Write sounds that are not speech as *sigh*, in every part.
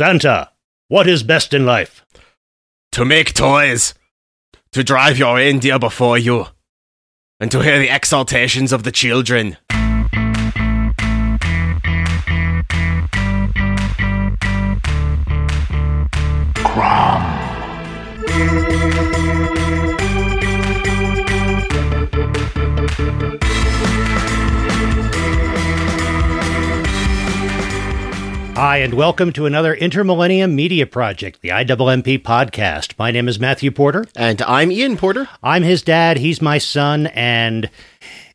Santa, what is best in life? To make toys, to drive your reindeer before you, and to hear the exaltations of the children. Hi, and welcome to another Intermillennium Media Project, the IWMP podcast. My name is Matthew Porter. And I'm Ian Porter. I'm his dad, he's my son, and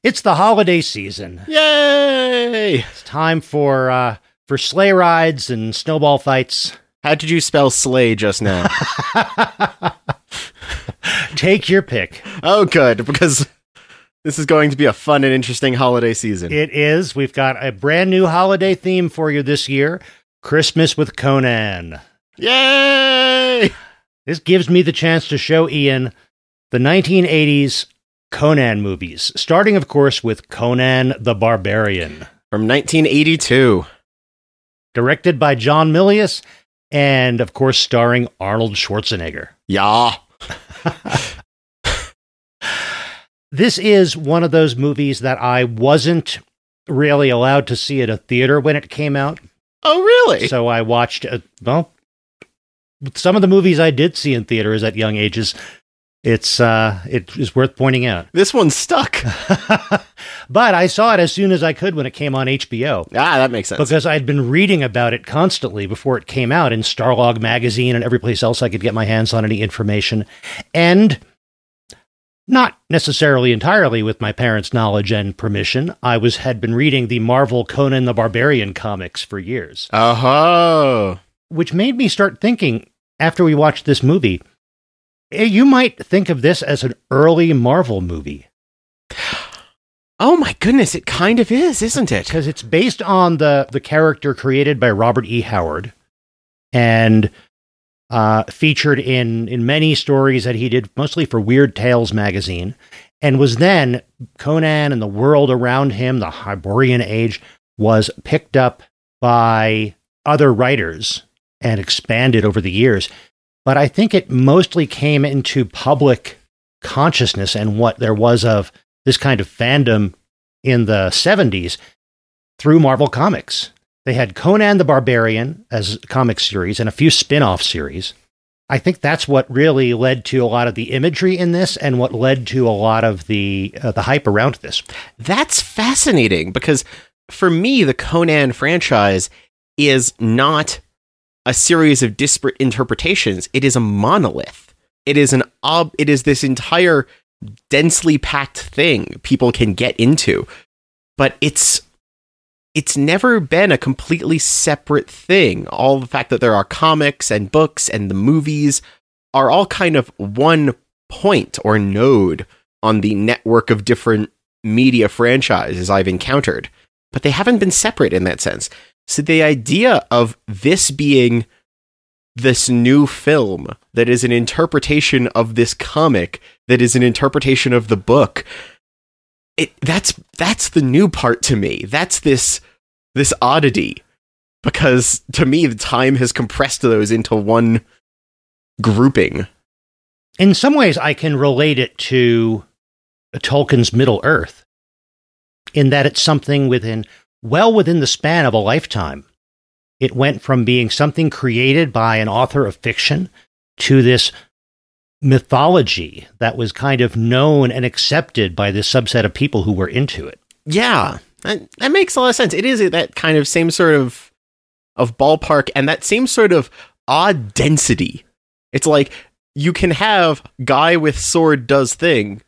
it's the holiday season. Yay! It's time for uh, for sleigh rides and snowball fights. How did you spell sleigh just now? *laughs* Take your pick. oh, good, because this is going to be a fun and interesting holiday season. It is. We've got a brand new holiday theme for you this year Christmas with Conan. Yay! This gives me the chance to show Ian the 1980s Conan movies, starting, of course, with Conan the Barbarian, From 1982. directed by John Milius, and, of course, starring Arnold Schwarzenegger. Yeah. *laughs* This is one of those movies that I wasn't really allowed to see at a theater when it came out. Oh, really? So I watched, uh, well, some of the movies I did see in theaters at young ages. It's uh, it is worth pointing out. this one stuck. *laughs* but I saw it as soon as I could when it came on HBO ah, that makes sense. because I'd been reading about it constantly before it came out in Starlog magazine and every place else I could get my hands on any information. And not necessarily entirely with my parents' knowledge and permission, I was had been reading the Marvel Conan the Barbarian comics for years, Uh-huh. which made me start thinking after we watched this movie, eh, you might think of this as an early Marvel movie. Oh my goodness, it kind of is, isn't it? because it's based on the the character created by Robert E. Howard and uh, featured in in many stories that he did mostly for Weird Tales magazine, and was then Conan and the world around him, the Hyborian Age, was picked up by other writers and expanded over the years. But I think it mostly came into public consciousness and what there was of this kind of fandom in the 70s through Marvel Comics. They had Conan the Barbarian as a comic series and a few spin off series. I think that's what really led to a lot of the imagery in this and what led to a lot of the uh, the hype around this. That's fascinating because for me, the Conan franchise is not a series of disparate interpretations. It is a monolith. It is an ob- it is this entire densely packed thing people can get into. But it's it's never been a completely separate thing. All the fact that there are comics and books and the movies are all kind of one point or node on the network of different media franchises I've encountered, but they haven't been separate in that sense. So the idea of this being this new film that is an interpretation of this comic that is an interpretation of the book it that's that's the new part to me. That's this this oddity. Because to me the time has compressed those into one grouping. In some ways, I can relate it to Tolkien's Middle Earth in that it's something within, well within the span of a lifetime. It went from being something created by an author of fiction to this mythology that was kind of known and accepted by this subset of people who were into it. Yeah, that, that makes a lot of sense. It is that kind of same sort of of ballpark and that same sort of odd density. It's like you can have guy with sword does thing,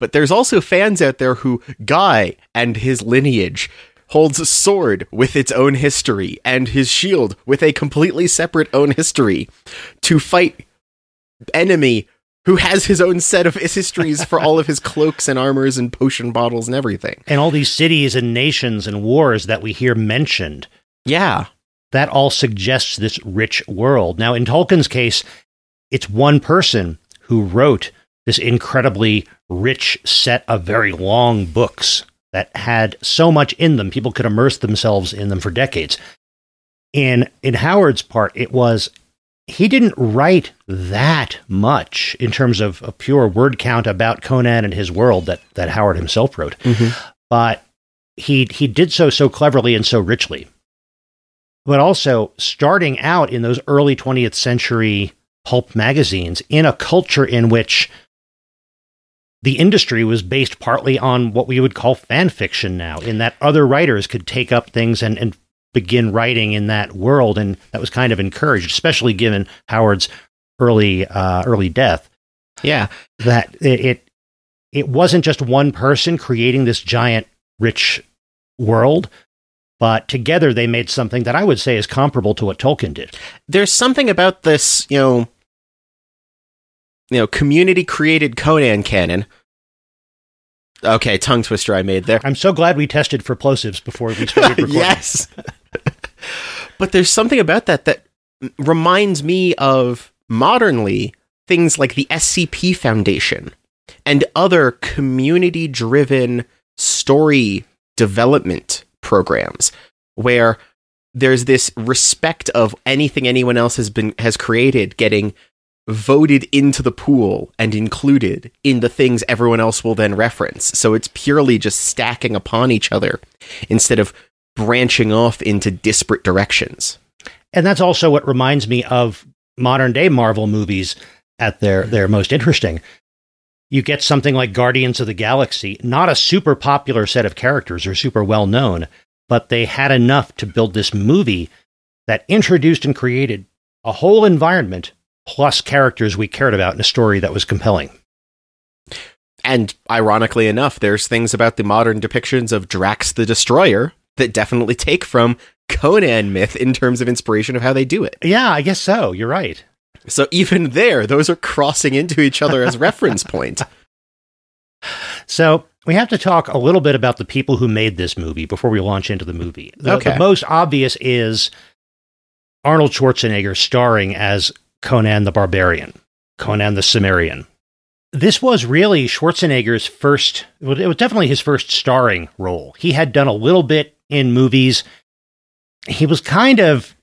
but there's also fans out there who guy and his lineage holds a sword with its own history and his shield with a completely separate own history to fight enemy who has his own set of histories for all of his *laughs* cloaks and armors and potion bottles and everything. And all these cities and nations and wars that we hear mentioned, Yeah. that all suggests this rich world. Now, in Tolkien's case, it's one person who wrote this incredibly rich set of very long books that had so much in them, people could immerse themselves in them for decades. In in Howard's part, it was he didn't write that much in terms of a pure word count about Conan and his world that that Howard himself wrote, mm-hmm. but he he did so so cleverly and so richly. But also starting out in those early 20th century pulp magazines in a culture in which the industry was based partly on what we would call fan fiction now, in that other writers could take up things and, and begin writing in that world, and that was kind of encouraged, especially given Howard's early uh, early death. Yeah, That it, it it wasn't just one person creating this giant rich world, but together they made something that I would say is comparable to what Tolkien did. there's something about this, you know, you know, community created Conan canon. Okay, tongue twister I made there. I'm so glad we tested for plosives before we started *laughs* recording. yes. But there's something about that that reminds me of modernly things like the SCP Foundation and other community driven story development programs where there's this respect of anything anyone else has been has created getting voted into the pool and included in the things everyone else will then reference. So it's purely just stacking upon each other instead of branching off into disparate directions. And that's also what reminds me of modern day Marvel movies at their, their most interesting. You get something like Guardians of the Galaxy, not a super popular set of characters or super well known, but they had enough to build this movie that introduced and created a whole environment plus characters we cared about in a story that was compelling. And ironically enough, there's things about the modern depictions of Drax the Destroyer that definitely take from Conan myth in terms of inspiration of how they do it. Yeah, I guess so. You're right. So even there, those are crossing into each other as reference point. *laughs* So we have to talk a little bit about the people who made this movie before we launch into the movie. The, Okay. the most obvious is Arnold Schwarzenegger starring as Conan the Barbarian, Conan the Cimmerian. This was really Schwarzenegger's first, it was it was definitely his first starring role. He had done a little bit in movies. He was kind of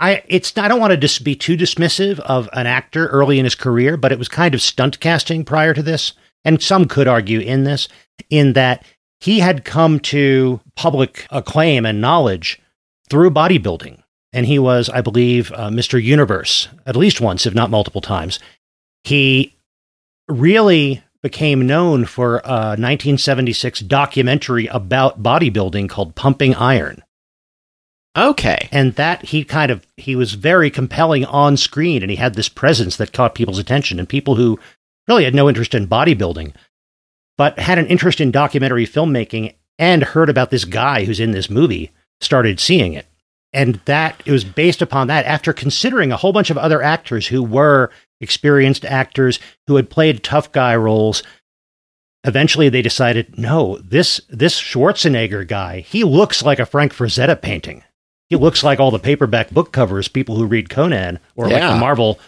I it's I don't want to dis- be too dismissive of an actor early in his career, but it was kind of stunt casting prior to this, and some could argue in this in that he had come to public acclaim and knowledge through bodybuilding, and he was, I believe, uh, Mr. Universe at least once, if not multiple times. He really became known for a 1976 documentary about bodybuilding called Pumping Iron Okay. and that he kind of he was very compelling on screen and he had this presence that caught people's attention and people who really had no interest in bodybuilding but had an interest in documentary filmmaking and heard about this guy who's in this movie started seeing it and that it was based upon that after considering a whole bunch of other actors who were experienced actors who had played tough guy roles eventually they decided no this this schwarzenegger guy he looks like a frank frazetta painting he looks like all the paperback book covers people who read Conan or like the Marvel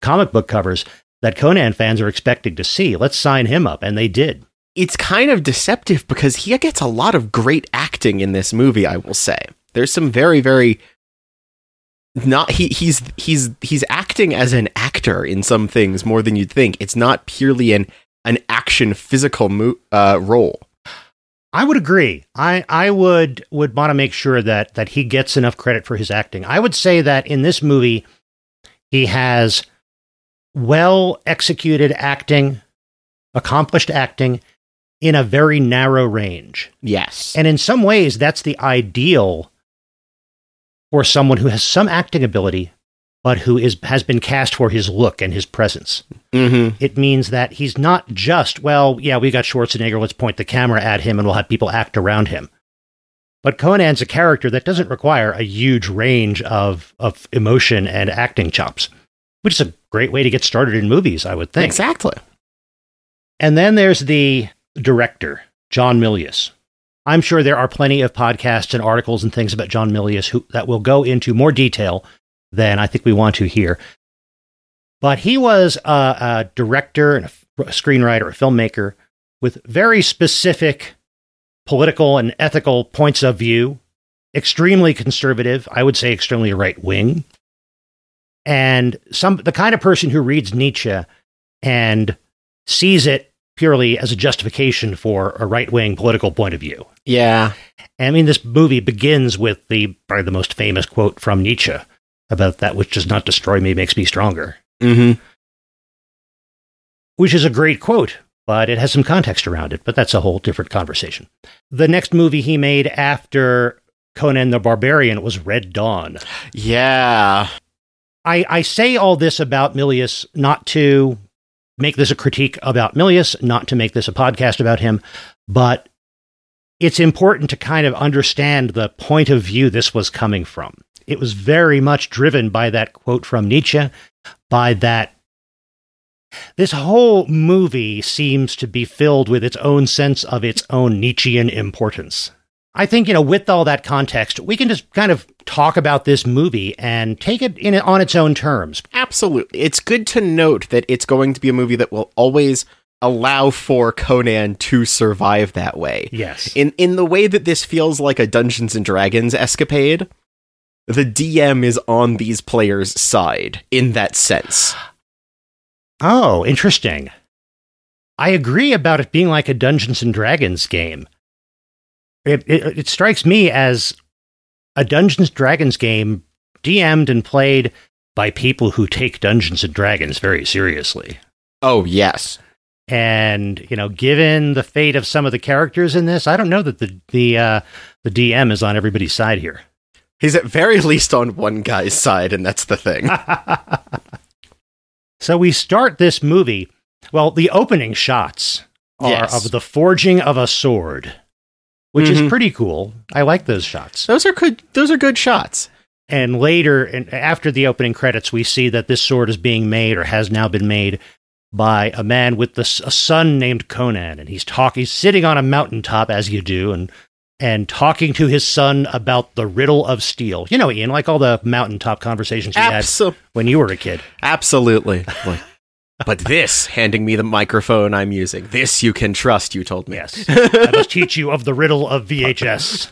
comic book covers that Conan fans are expecting to see. Let's sign him up. And they did. It's kind of deceptive because he gets a lot of great acting in this movie, I will say. There's some very, very not he he's he's he's acting as an actor in some things more than you'd think. It's not purely an an action physical mo- uh, role. I would agree. I, I would would want to make sure that that he gets enough credit for his acting. I would say that in this movie, he has well executed acting, accomplished acting in a very narrow range. Yes. And in some ways, that's the ideal for someone who has some acting ability, but who is has been cast for his look and his presence. mm-hmm. It means that he's not just, well, yeah, we got Schwarzenegger, let's point the camera at him and we'll have people act around him. But Conan's a character that doesn't require a huge range of, of emotion and acting chops, which is a great way to get started in movies, I would think. Exactly. And then there's the director, John Milius. I'm sure there are plenty of podcasts and articles and things about John Milius who, that will go into more detail than I think we want to here. But he was a, a director and a screenwriter, a filmmaker with very specific political and ethical points of view extremely conservative. I would say extremely right wing. And some the kind of person who reads Nietzsche and sees it purely as a justification for a right wing political point of view. Yeah. I mean, this movie begins with the probably the most famous quote from Nietzsche about that which does not destroy me makes me stronger, Mm-hmm. which is a great quote, but it has some context around it. But that's a whole different conversation. The next movie he made after Conan the Barbarian was Red Dawn. Yeah. I, I say all this about Milius not to make this a critique about Milius, not to make this a podcast about him, but it's important to kind of understand the point of view this was coming from. It was very much driven by that quote from Nietzsche, by that. This whole movie seems to be filled with its own sense of its own Nietzschean importance. I think, you know, with all that context, we can just kind of talk about this movie and take it in on its own terms. Absolutely. It's good to note that it's going to be a movie that will always allow for Conan to survive that way. Yes. In in the way that this feels like a Dungeons and Dragons escapade, the DM is on these players' side in that sense. Oh, interesting. I agree about it being like a Dungeons and Dragons game. It, it, it strikes me as a Dungeons Dragons game DM'd and played by people who take Dungeons and Dragons very seriously. Oh, yes. And you know, given the fate of some of the characters in this, I don't know that the the uh, the DM is on everybody's side here. He's at very least on one guy's side, and that's the thing. *laughs* so we start this movie. Well, the opening shots are Yes. of the forging of a sword, which is Mhm. pretty cool. I like those shots. those are good those are good shots. And later, and after the opening credits, we see that this sword is being made or has now been made by a man with the, a son named Conan, and he's talking, he's sitting on a mountaintop as you do, and and talking to his son about the riddle of steel. You know, Ian, like all the mountaintop conversations you had when you were a kid. absolutely. Like, but this, handing me the microphone I'm using, this you can trust, you told me. Yes, I must teach you of the riddle of VHS.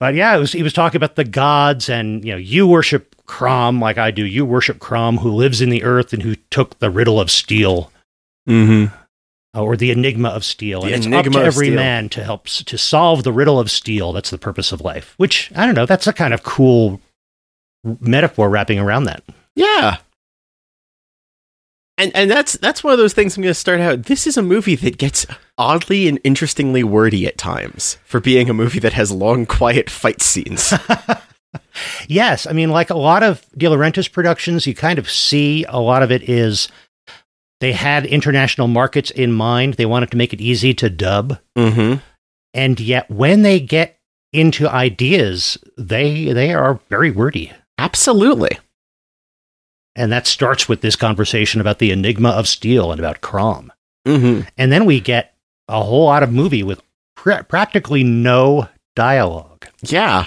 But yeah, it was, he was talking about the gods, and you know, you worship Crom like I do. You worship Crom, who lives in the earth and who took the riddle of steel, Mm-hmm. uh, or the enigma of steel. The and it's up to every steel. man to help s- to solve the riddle of steel. That's the purpose of life. Which I don't know. That's a kind of cool metaphor wrapping around that. Yeah. And and that's that's one of those things I'm going to start out. This is a movie that gets oddly and interestingly wordy at times for being a movie that has long quiet fight scenes. *laughs* Yes, I mean, like a lot of De Laurentiis productions, you kind of see a lot of it is they had international markets in mind. They wanted to make it easy to dub, mhm. and yet when they get into ideas, they they are very wordy. Absolutely. And that starts with this conversation about the enigma of steel and about Crom. Mhm. And then we get a whole lot of movie with pr- practically no dialogue. Yeah.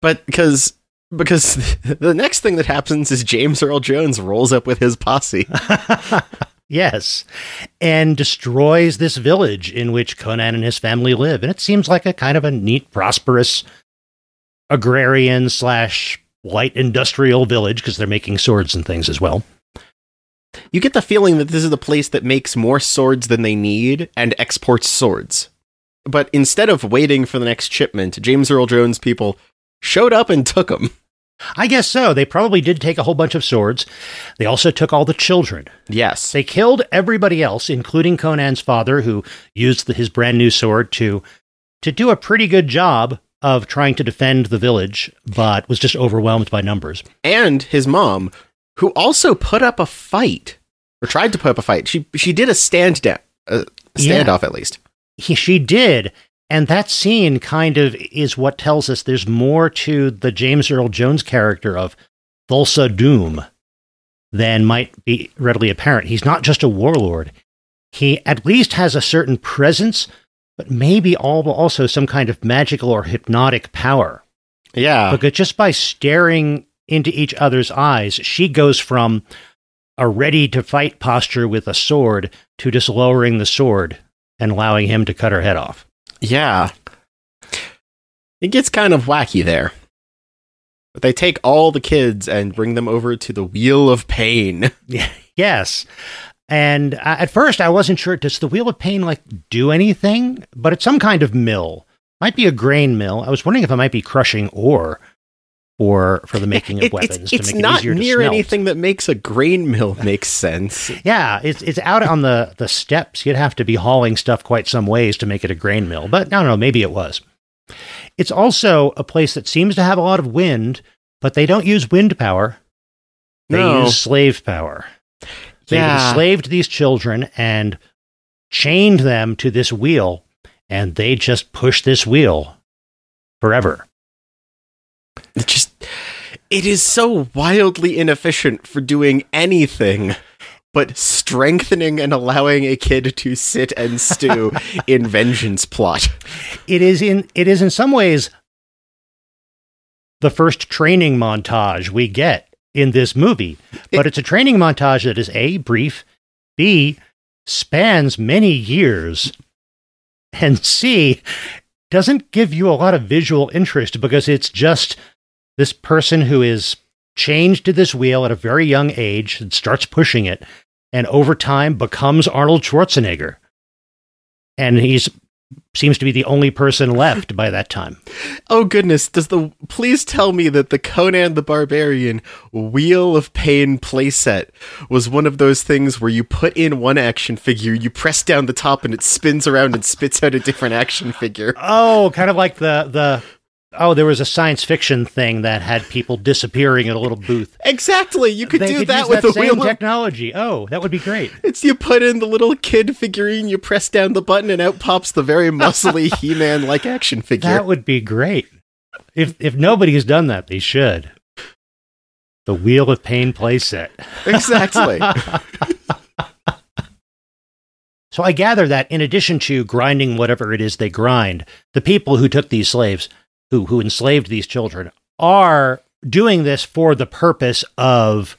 But because because *laughs* the next thing that happens is James Earl Jones rolls up with his posse. *laughs* yes. And destroys this village in which Conan and his family live. And it seems like a kind of a neat, prosperous agrarian slash light industrial village because they're making swords and things as well. You get the feeling that this is the place that makes more swords than they need and exports swords. But instead of waiting for the next shipment, James Earl Jones people showed up and took them. I guess so. They probably did take a whole bunch of swords. They also took all the children. Yes. They killed everybody else, including Conan's father, who used the, his brand new sword to to do a pretty good job of trying to defend the village, but was just overwhelmed by numbers. And his mom, who also put up a fight or tried to put up a fight. She she did a stand down, a Yeah. standoff at least. He, she did, and that scene kind of is what tells us there's more to the James Earl Jones character of Thulsa Doom than might be readily apparent. He's not just a warlord. He at least has a certain presence, but maybe all, also some kind of magical or hypnotic power. Yeah. Because just by staring into each other's eyes, she goes from a ready to fight posture with a sword to just lowering the sword and allowing him to cut her head off. Yeah. It gets kind of wacky there. But they take all the kids and bring them over to the Wheel of Pain. *laughs* yes. And uh, at first, I wasn't sure. Does the Wheel of Pain like do anything? But it's some kind of mill. Might be a grain mill. I was wondering if it might be crushing ore or for the *laughs* making of It- weapons it's to it's make not it easier to near anything that makes a grain mill *laughs* make sense. Yeah, it's it's out on the the steps. You'd have to be hauling stuff quite some ways to make it a grain mill. But I don't know, maybe it was. It's also a place that seems to have a lot of wind, but they don't use wind power. They No. use slave power. They've Yeah. enslaved these children and chained them to this wheel, and they just push this wheel forever. It just it is so wildly inefficient for doing anything but strengthening and allowing a kid to sit and stew *laughs* in vengeance plot. it is in it is in some ways the first training montage we get in this movie. But it's a training montage that is a brief b spans many years and c doesn't give you a lot of visual interest because it's just this person who is chained to this wheel at a very young age and starts pushing it and over time becomes arnold schwarzenegger. And he's seems to be the only person left by that time. Oh goodness, does the please tell me that the Conan the Barbarian Wheel of Pain playset was one of those things where you put in one action figure, you press down the top and it spins around and spits out a different action figure. Oh, kind of like the the oh, there was a science fiction thing that had people disappearing in a little booth. Exactly, you could They do could that with that the same wheel technology. Oh, that would be great. It's you put in the little kid figurine, you press down the button, and out pops the very muscly *laughs* He-Man like action figure. That would be great. If if nobody's done that, they should. The Wheel of Pain playset. exactly. *laughs* So I gather that in addition to grinding whatever it is they grind, the people who took these slaves, who who enslaved these children, are doing this for the purpose of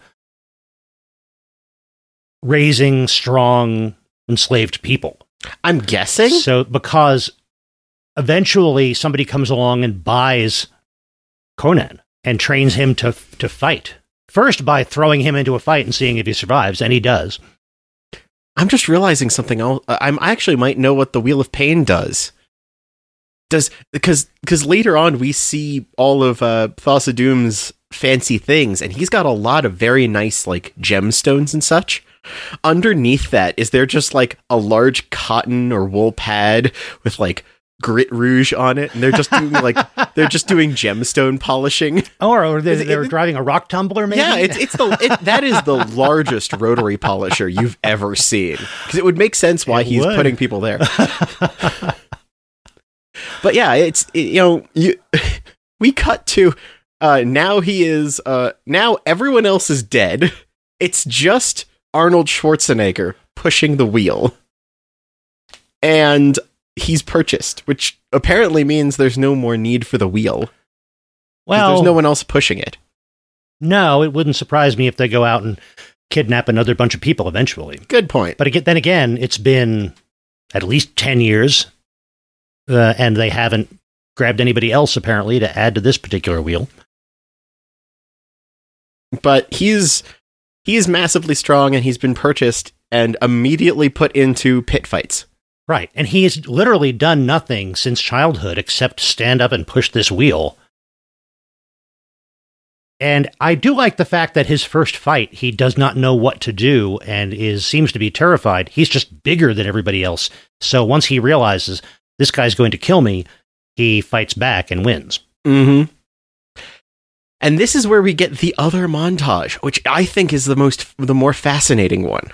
raising strong enslaved people. I'm guessing. So because eventually somebody comes along and buys Conan and trains him to to fight. First by throwing him into a fight and seeing if he survives, and he does. I'm just realizing something else. Uh, I'm I actually might know what the Wheel of Pain does. Does because because later on we see all of uh, Thulsa Doom's fancy things, and he's got a lot of very nice like gemstones and such. Underneath that, is there just like a large cotton or wool pad with like grit rouge on it, and they're just doing like *laughs* they're just doing gemstone polishing? Or, or they, they were driving a rock tumbler, maybe? Yeah, it's it's the it, that is the largest rotary polisher you've ever seen because it would make sense why It he's would. putting people there. *laughs* but yeah, it's it, you know you *laughs* we cut to uh now he is uh now everyone else is dead. It's just Arnold Schwarzenegger pushing the wheel. And he's purchased, which apparently means there's no more need for the wheel. well, there's no one else pushing it. no, it wouldn't surprise me if they go out and kidnap another bunch of people eventually. Good point. But again, then again, it's been at least 10 years, uh, and they haven't grabbed anybody else apparently to add to this particular wheel. but he's he's massively strong and he's been purchased and immediately put into pit fights. Right. And he has literally done nothing since childhood except stand up and push this wheel. And I do like the fact that his first fight, he does not know what to do and is seems to be terrified. He's just bigger than everybody else. So once he realizes this guy's going to kill me, he fights back and wins. Mm-hmm. And this is where we get the other montage, which I think is the most the more fascinating one.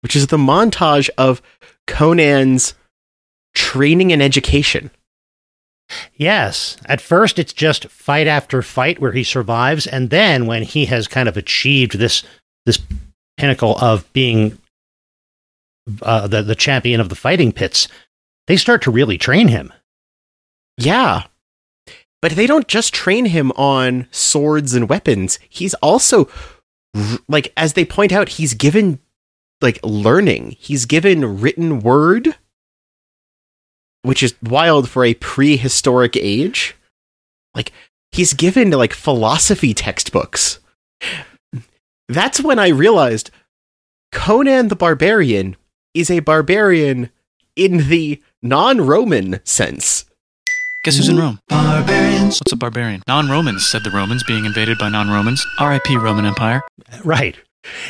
Which is the montage of Conan's training and education. Yes. At first, it's just fight after fight where he survives, and then when he has kind of achieved this this pinnacle of being uh, the the champion of the fighting pits, they start to really train him. Yeah. But they don't just train him on swords and weapons. He's also like as they point out he's given like learning. He's given written word which is wild for a prehistoric age. Like he's given like philosophy textbooks. That's when I realized Conan the Barbarian is a barbarian in the non-Roman sense. Guess who's in Rome? Barbarians. What's a barbarian? Non-Romans, said the Romans, being invaded by non-Romans. R.I.P. Roman Empire. Right.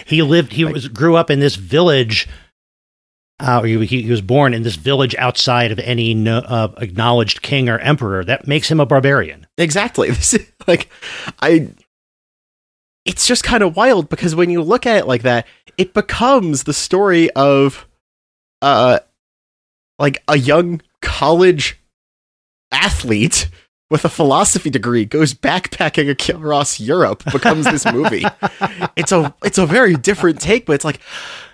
He lived. He was grew up in this village. Uh, he, he was born in this village outside of any no, uh, acknowledged king or emperor. That makes him a barbarian. Exactly. *laughs* This is like I it's just kind of wild because when you look at it like that, it becomes the story of uh like a young college athlete with a philosophy degree goes backpacking across Europe, becomes this movie. *laughs* it's a it's a very different take, but it's like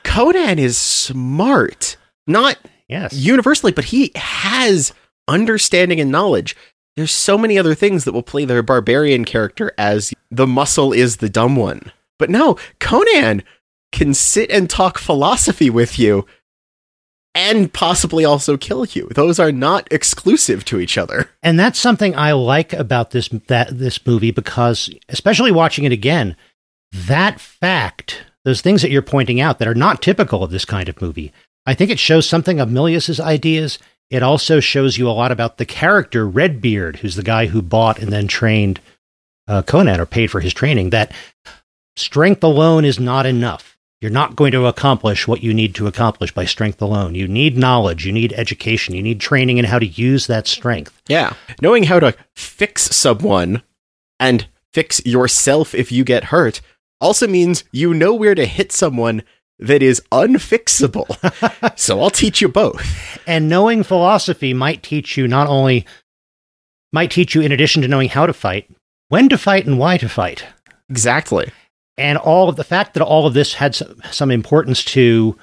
Conan is smart. Not Yes. universally, but he has understanding and knowledge. There's so many other things that will play their barbarian character as the muscle is the dumb one. But no, Conan can sit and talk philosophy with you and possibly also kill you. Those are not exclusive to each other. and that's something I like about this that this movie because, especially watching it again, that fact, those things that you're pointing out that are not typical of this kind of movie, I think it shows something of Milius's ideas. It also shows you a lot about the character Redbeard, who's the guy who bought and then trained uh, Conan or paid for his training. That strength alone is not enough. You're not going to accomplish what you need to accomplish by strength alone. You need knowledge, you need education, you need training in how to use that strength. Yeah. Knowing how to fix someone and fix yourself if you get hurt also means you know where to hit someone that is unfixable. *laughs* so I'll teach you both. And knowing philosophy might teach you not only might teach you in addition to knowing how to fight, when to fight and why to fight. Exactly. And all of the fact that all of this had some, some importance to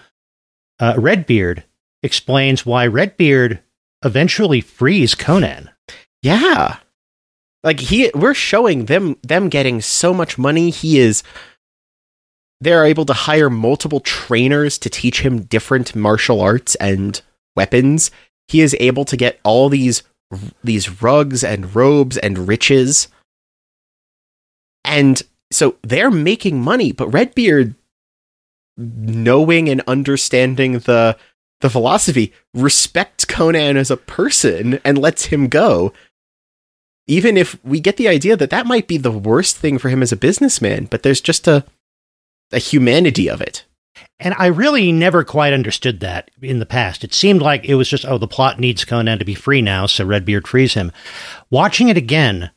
uh, Redbeard explains why Redbeard eventually frees Conan. Yeah. Like he we're showing them them getting so much money. He is they're able to hire multiple trainers to teach him different martial arts and weapons. He is able to get all these these rugs and robes and riches. And so they're making money, but Redbeard knowing and understanding the the philosophy respects Conan as a person and lets him go even if we get the idea that that might be the worst thing for him as a businessman, but there's just a a humanity of it. And I really never quite understood that in the past. It seemed like it was just, oh, the plot needs Conan to be free now, so Redbeard frees him. Watching it again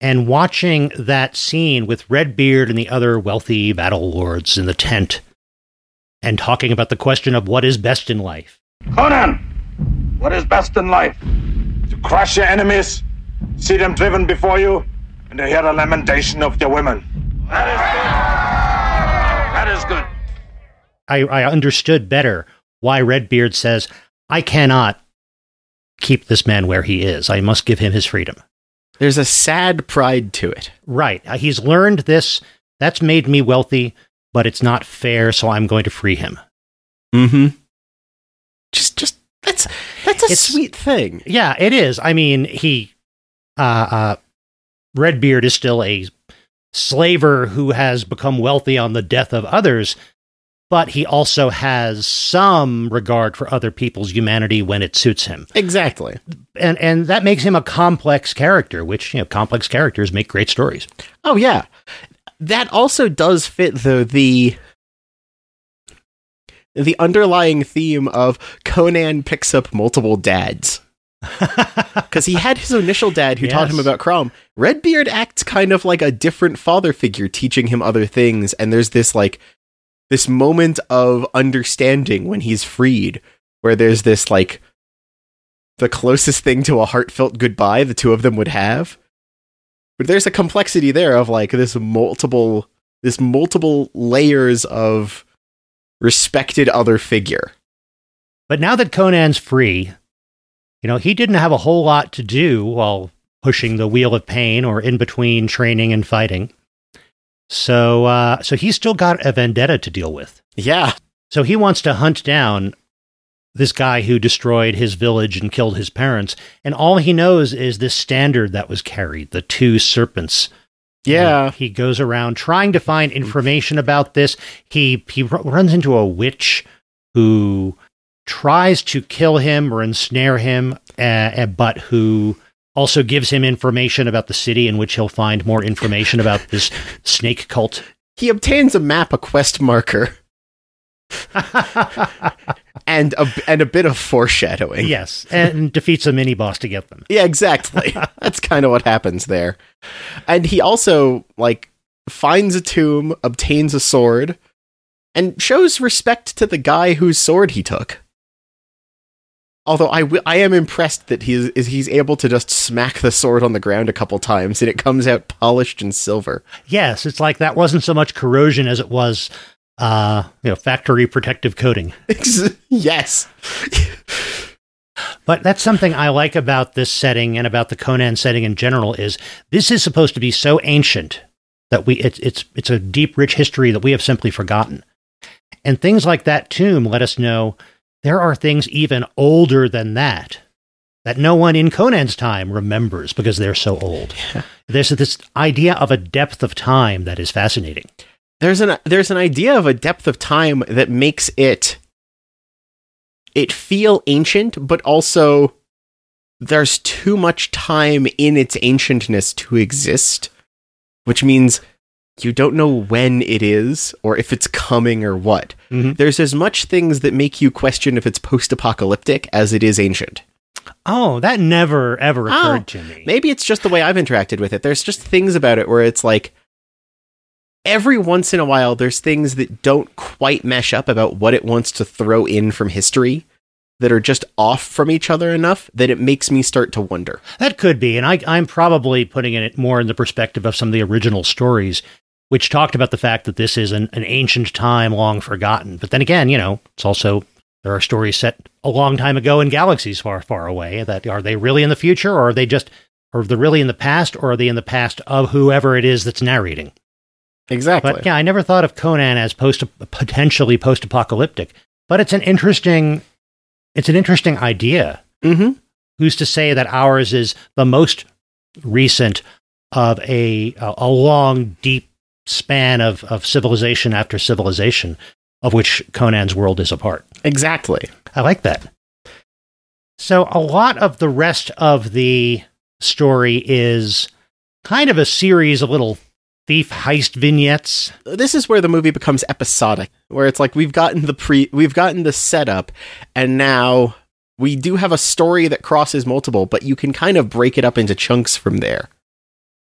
and watching that scene with Redbeard and the other wealthy battle lords in the tent and talking about the question of what is best in life. Conan, what is best in life? To crush your enemies, see them driven before you, and to hear the lamentation of their women. That is good. That is good. I, I understood better why Redbeard says, I cannot keep this man where he is. I must give him his freedom. There's a sad pride to it. Right. Uh, He's learned this. That's made me wealthy, but it's not fair, so I'm going to free him. Mm-hmm. Just just that's that's a It's- sweet thing. Yeah, it is. I mean, he, uh, uh, Redbeard is still a slaver who has become wealthy on the death of others, but he also has some regard for other people's humanity when it suits him. Exactly. And, and that makes him a complex character, which, you know, complex characters make great stories. Oh yeah. That also does fit though the the underlying theme of Conan picks up multiple dads. *laughs* Because he had his initial dad who taught him about Crom. Redbeard acts kind of like a different father figure teaching him other things, and there's this like this moment of understanding when he's freed, where there's this like the closest thing to a heartfelt goodbye the two of them would have. But there's a complexity there of like this multiple this multiple layers of respected other figure. But now that Conan's free, you know, he didn't have a whole lot to do while pushing the wheel of pain or in between training and fighting. So, uh, so he's still got a vendetta to deal with. Yeah. So he wants to hunt down this guy who destroyed his village and killed his parents, and all he knows is this standard that was carried, the two serpents. Yeah. And he goes around trying to find information about this. He he r- runs into a witch who tries to kill him or ensnare him, uh, uh, but who also gives him information about the city in which he'll find more information about this *laughs* snake cult. He obtains a map, a quest marker, *laughs* and a and a bit of foreshadowing. yes, and defeats a mini boss to get them. Yeah, exactly. *laughs* That's kind of what happens there. And he also like finds a tomb, obtains a sword, and shows respect to the guy whose sword he took. Although I, w- I am impressed that he is, is he's able to just smack the sword on the ground a couple times and it comes out polished and silver. Yes, it's like that wasn't so much corrosion as it was, uh, you know, factory protective coating. *laughs* yes. But that's something I like about this setting and about the Conan setting in general is this is supposed to be so ancient that we it's it's it's a deep, rich history that we have simply forgotten. And things like that tomb let us know there are things even older than that that no one in Conan's time remembers because they're so old. There's this idea of a depth of time that is fascinating. there's an there's an idea of a depth of time that makes it it feel ancient but also there's too much time in its ancientness to exist which means you don't know when it is or if it's coming or what Mhm. there's as much things that make you question if it's post-apocalyptic as it is ancient Oh, that never ever Oh, occurred to me. Maybe it's just the way I've interacted with it. There's just things about it where it's like every once in a while there's things that don't quite mesh up about what it wants to throw in from history that are just off from each other enough that it makes me start to wonder. That could be, and I, I'm probably putting it more in the perspective of some of the original stories, which talked about the fact that this is an, an ancient time long forgotten. But then again, you know, it's also there are stories set a long time ago in galaxies far, far away. That are they really in the future, or are they just, or are they really in the past, or are they in the past of whoever it is that's narrating? Exactly. But yeah, I never thought of Conan as post potentially post apocalyptic. But it's an interesting, it's an interesting idea. mm-hmm. who's to say that ours is the most recent of a a, a long deep span of, of civilization after civilization of which Conan's world is a part. Exactly. I like that. So a lot of the rest of the story is kind of a series of little thief heist vignettes. This is where the movie becomes episodic, where it's like we've gotten the pre we've gotten the setup and now we do have a story that crosses multiple, but you can kind of break it up into chunks from there.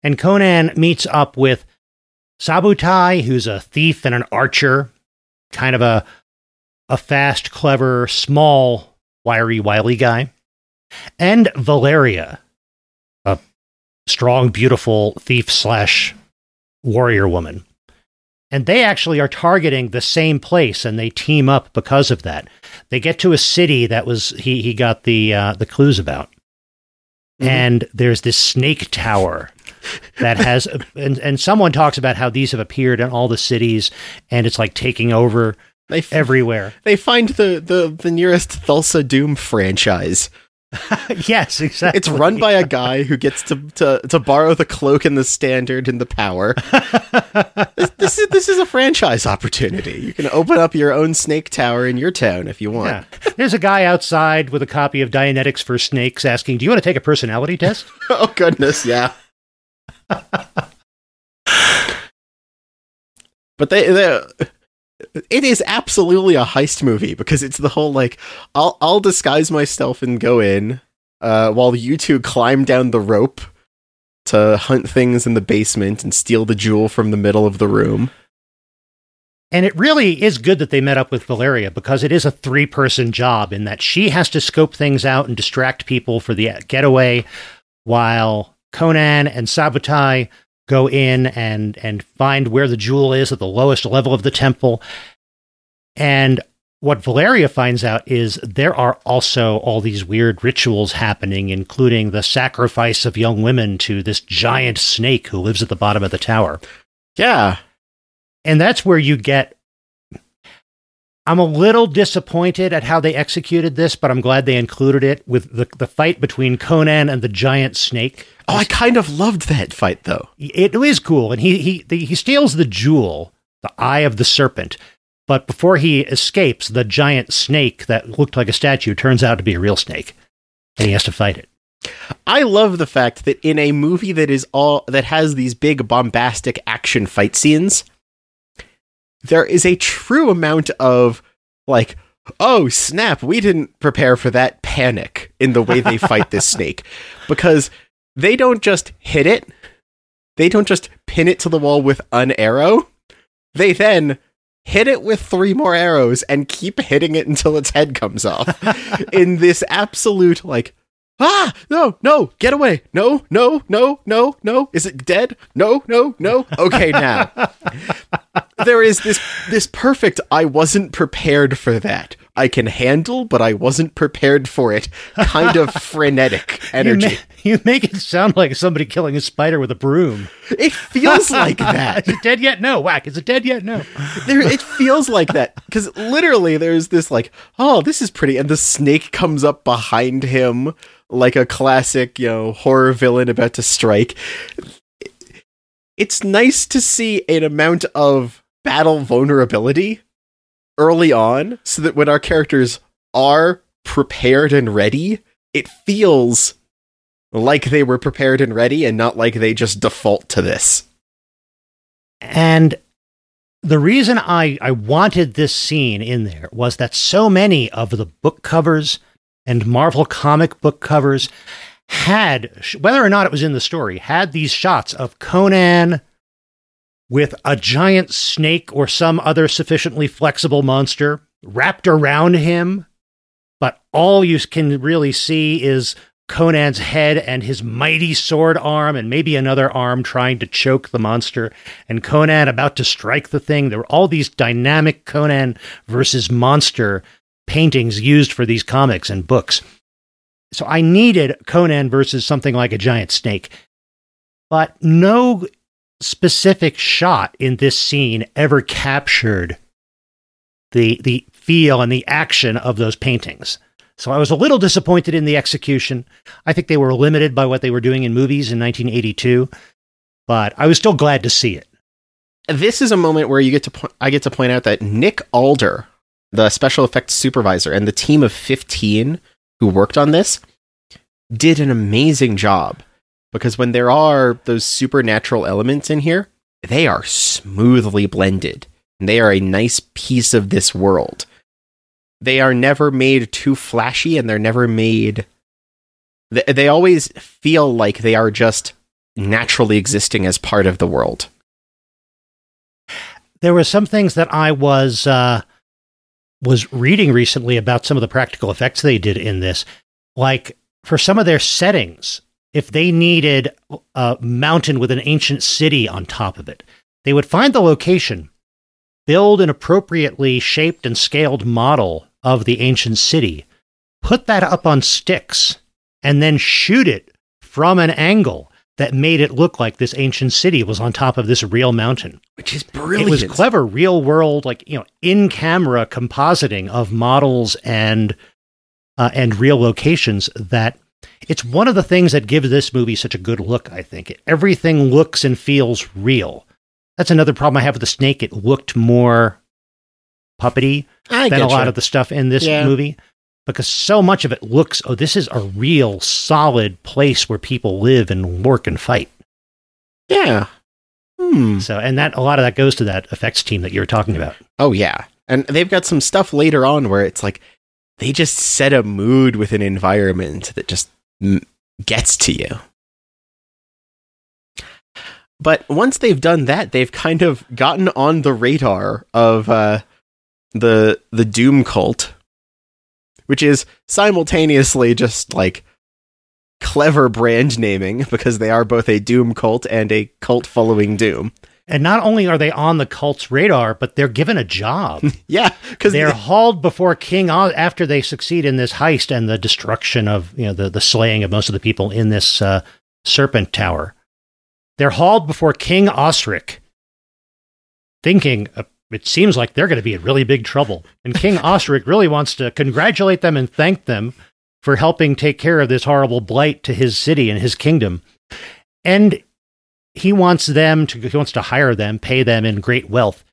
And Conan meets up with Subotai, who's a thief and an archer, kind of a a fast, clever, small, wiry, wily guy, and Valeria, a strong, beautiful thief slash warrior woman. And they actually are targeting the same place, and they team up because of that. They get to a city that was he he got the uh, the clues about, Mhm. and there's this snake tower that has and, and someone talks about how these have appeared in all the cities and it's like taking over They f- everywhere they find the, the, the nearest Thulsa Doom franchise. *laughs* yes exactly It's run by a guy who gets to, to, to borrow the cloak and the standard and the power. *laughs* this, this is this is a franchise opportunity. You can open up your own snake tower in your town if you want. yeah. there's a guy outside with a copy of dianetics for snakes asking do you want to take a personality test *laughs* oh goodness, yeah. But they, they it is absolutely a heist movie because it's the whole like I'll I'll disguise myself and go in uh, while you two climb down the rope to hunt things in the basement and steal the jewel from the middle of the room. and it really is good that they met up with valeria because it is a three person job in that she has to scope things out and distract people for the getaway while conan and subotai go in and and find where the jewel is at the lowest level of the temple. And what valeria finds out is there are also all these weird rituals happening including the sacrifice of young women to this giant snake who lives at the bottom of the tower. Yeah, and that's where you get I'm a little disappointed at how they executed this, but I'm glad they included it with the, the fight between Conan and the giant snake. Oh, I kind of loved that fight though. It is cool, and he he the, he steals the jewel, the eye of the serpent. But before he escapes, the giant snake that looked like a statue turns out to be a real snake, and he has to fight it. I love the fact that in a movie that is all that has these big bombastic action fight scenes, there is a true amount of like, oh snap, we didn't prepare for that panic in the way they fight this *laughs* snake. Because they don't just hit it, they don't just pin it to the wall with an arrow. They then hit it with three more arrows and keep hitting it until its head comes off. *laughs* In this absolute like ah no no get away. No no no no no. Is it dead? No no no. Okay now *laughs* there is this this perfect i wasn't prepared for that i can handle but i wasn't prepared for it kind of *laughs* frenetic energy You, ma- you make it sound like somebody killing a spider with a broom. it feels like *laughs* that Is it dead yet? No. Whack. Is it dead yet? No. there it feels like that because literally there's this like oh this is pretty and the snake comes up behind him like a classic you know horror villain about to strike it's nice to see an amount of battle vulnerability early on so that when our characters are prepared and ready it feels like they were prepared and ready and not like they just default to this. And the reason I, I wanted this scene in there was that so many of the book covers and Marvel comic book covers had, whether or not it was in the story, had these shots of Conan with a giant snake or some other sufficiently flexible monster wrapped around him. But all you can really see is Conan's head and his mighty sword arm, and maybe another arm trying to choke the monster, and Conan about to strike the thing. There were all these dynamic Conan versus monster paintings used for these comics and books. So I needed Conan versus something like a giant snake. But no specific shot in this scene ever captured the the feel and the action of those paintings. So I was a little disappointed in the execution. I think they were limited by what they were doing in movies in 1982, but I was still glad to see it. this is a moment where you get to po- I get to point out that Nick Allder, the special effects supervisor, and the team of 15 who worked on this did an amazing job because when there are those supernatural elements in here, they are smoothly blended. They are a nice piece of this world. They are never made too flashy and they're never made they, they always feel like they are just naturally existing as part of the world. There were some things that I was uh, was reading recently about some of the practical effects they did in this, like for some of their settings. If they needed a mountain with an ancient city on top of it, they would find the location, build an appropriately shaped and scaled model of the ancient city, put that up on sticks, and then shoot it from an angle that made it look like this ancient city was on top of this real mountain. Which is brilliant. It was clever, real world, like you know, in camera compositing of models and uh, and real locations. That it's one of the things that gives this movie such a good look. I think everything looks and feels real. That's another problem I have with the snake. It looked more puppety I than a lot of the stuff in this Yeah. movie because so much of it looks oh this is a real solid place where people live and work and fight Yeah. Hmm. so and that a lot of that goes to that effects team that you were talking about Oh yeah. And they've got some stuff later on where it's like they just set a mood with an environment that just gets to you. But once they've done that, they've kind of gotten on the radar of uh, the the Doom cult, which is simultaneously just like clever brand naming because they are both a Doom cult and a cult following Doom. And not only are they on the cult's radar but they're given a job *laughs* Yeah, because they're hauled before king after they succeed in this heist and the destruction of you know the, the slaying of most of the people in this uh, serpent tower they're hauled before king osric thinking uh, it seems like they're going to be in really big trouble. And King *laughs* Osric really wants to congratulate them and thank them for helping take care of this horrible blight to his city and his kingdom. And he wants them to he wants to hire them, pay them in great wealth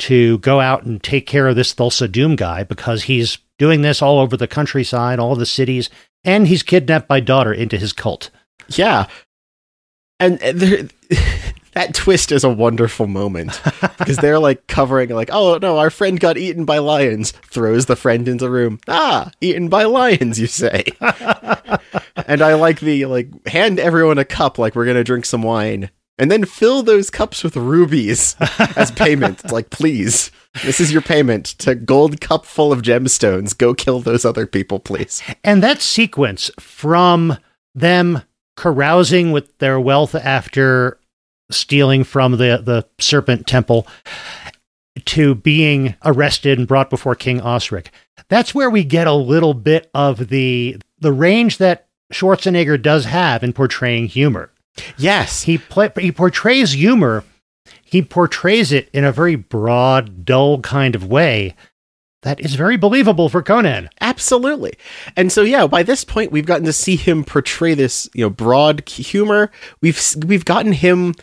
to go out and take care of this Thulsa Doom guy because he's doing this all over the countryside, all the cities, and he's kidnapped my daughter into his cult. Yeah. And there, *laughs* that twist is a wonderful moment *laughs* because they're like covering like oh no our friend got eaten by lions throws the friend into the room ah eaten by lions you say *laughs* and i like the like hand everyone a cup like we're gonna drink some wine and then fill those cups with rubies *laughs* as payment it's like please this is your payment to gold cup full of gemstones go kill those other people please And that sequence from them carousing with their wealth after stealing from the, the serpent temple to being arrested and brought before King Osric. That's where we get a little bit of the the range that Schwarzenegger does have in portraying humor. Yes He play, he portrays humor. He portrays it in a very broad, dull kind of way that is very believable for Conan. Absolutely. And so yeah, by this point we've gotten to see him portray this, you know, broad humor. We've we've gotten him,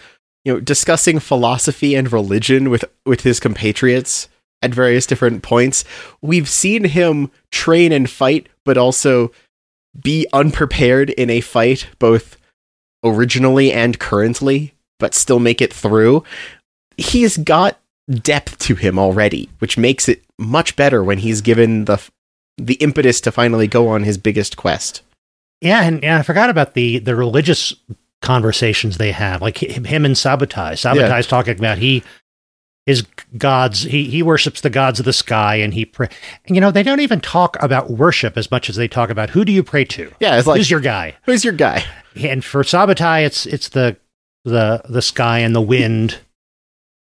you know, discussing philosophy and religion with with his compatriots at various different points. We've seen him train and fight but also be unprepared in a fight both originally and currently, but still make it through. He's got depth to him already, which makes it much better when he's given the the impetus to finally go on his biggest quest. Yeah, and, and I forgot about the the religious conversations they have, like him, him and Subotai. Subotai talking about he his gods. He he worships the gods of the sky, and he pray. And you know, they don't even talk about worship as much as they talk about who do you pray to. Yeah, it's like Who's your guy? who's your guy? And for Subotai, it's it's the the the sky and the wind.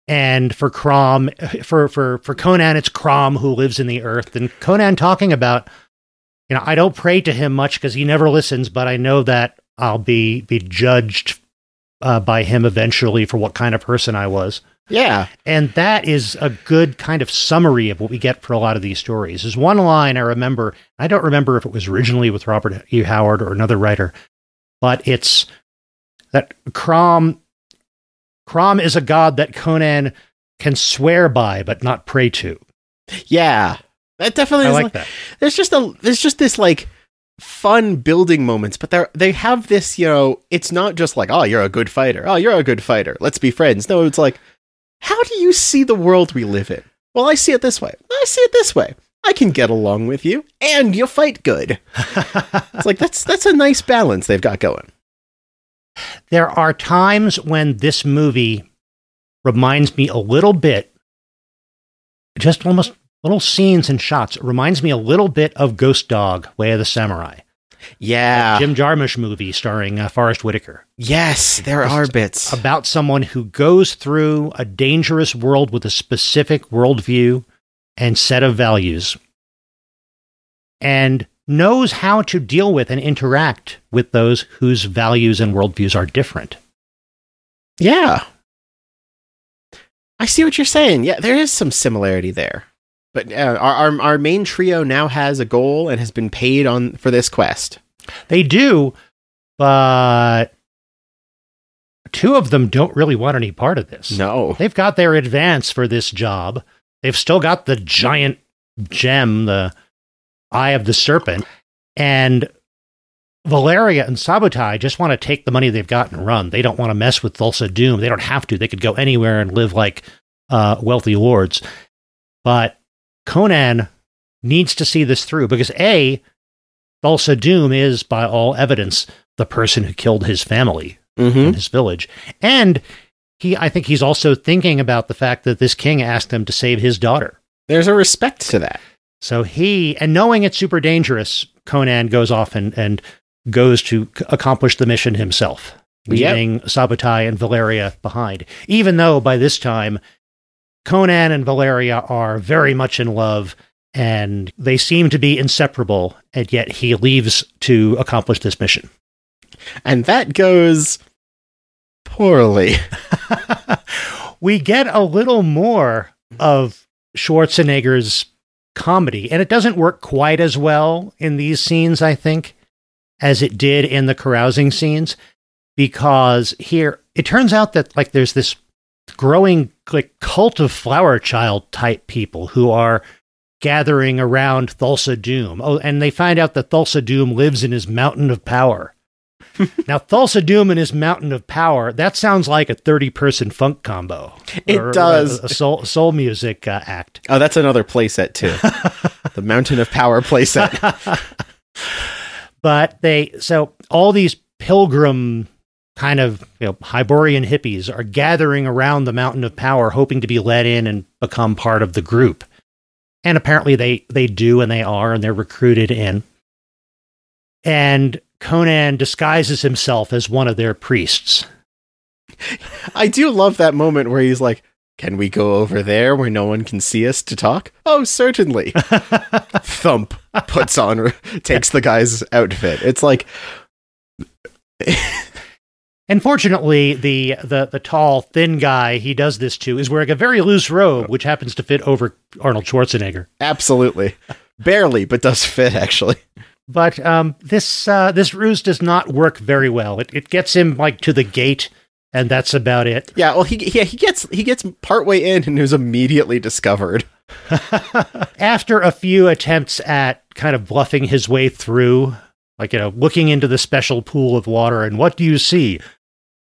And for Crom, for for for Conan, it's Crom who lives in the earth. And Conan talking about, you know, I don't pray to him much because he never listens, but I know that I'll be be judged uh, by him eventually for what kind of person I was. Yeah, And that is a good kind of summary of what we get for a lot of these stories. There's one line I remember. I don't remember if it was originally with Robert E. Howard or another writer, but it's that Crom Crom is a god that Conan can swear by but not pray to. yeah. That definitely I is like like, that. there's just a there's just this like fun building moments, but they they have this, you know, it's not just like, oh, you're a good fighter. Oh, you're a good fighter. Let's be friends. No, it's like, how do you see the world we live in? Well, I see it this way. I see it this way. I can get along with you, and you fight good. *laughs* It's like that's that's a nice balance they've got going. there are times when this movie reminds me a little bit, just almost little scenes and shots. It reminds me a little bit of Ghost Dog, Way of the Samurai, Yeah. Jim Jarmusch movie starring uh, Forest Whitaker, yes, there are bits. about someone who goes through a dangerous world with a specific worldview and set of values and knows how to deal with and interact with those whose values and worldviews are different. Yeah. I see what you're saying. Yeah, there is some similarity there. But uh, our, our our main trio now has a goal and has been paid on for this quest. They do, but two of them don't really want any part of this. No. They've got their advance for this job. They've still got the giant gem, the eye of the serpent, and Valeria and Subotai just want to take the money they've got and run. They don't want to mess with Thulsa Doom. They don't have to. They could go anywhere and live like uh, wealthy lords. But Conan needs to see this through because A, Thulsa Doom is, by all evidence, the person who killed his family Mm-hmm. in his village. And he I think he's also thinking about the fact that this king asked him to save his daughter. There's a respect to that. So he and knowing it's super dangerous, Conan goes off and, and goes to accomplish the mission himself, Yep. leaving Subotai and Valeria behind. Even though by this time Conan and Valeria are very much in love and they seem to be inseparable, and yet he leaves to accomplish this mission. And that goes poorly. *laughs* we get a little more of Schwarzenegger's comedy. And it doesn't work quite as well in these scenes, I think, as it did in the carousing scenes. Because here, it turns out that like there's this growing like cult of flower child type people who are gathering around Thulsa Doom. Oh, and they find out that Thulsa Doom lives in his mountain of power. *laughs* now, Thulsa Doom and his mountain of power, that sounds like a 30 person funk combo. It Or does. A, a soul, soul music uh, act. Oh, that's another playset too. *laughs* the Mountain of Power playset. *laughs* But they, so all these pilgrim kind of, you know, Hyborian hippies are gathering around the mountain of power, hoping to be let in and become part of the group. And apparently they, they do and they are, and they're recruited in. And Conan disguises himself as one of their priests. I do love that moment where he's like, "Can we go over there where no one can see us to talk?" Oh, certainly. *laughs* Thump puts on takes the guy's outfit. It's like Unfortunately, the, the the tall, thin guy he does this to is wearing a very loose robe, which happens to fit over Arnold Schwarzenegger. absolutely barely, but does fit actually. But um, this uh, this ruse does not work very well. It it gets him like to the gate, and that's about it. Yeah, well, he yeah he gets he gets partway in and is immediately discovered. *laughs* After a few attempts at kind of bluffing his way through, like you know, looking into the special pool of water, and what do you see?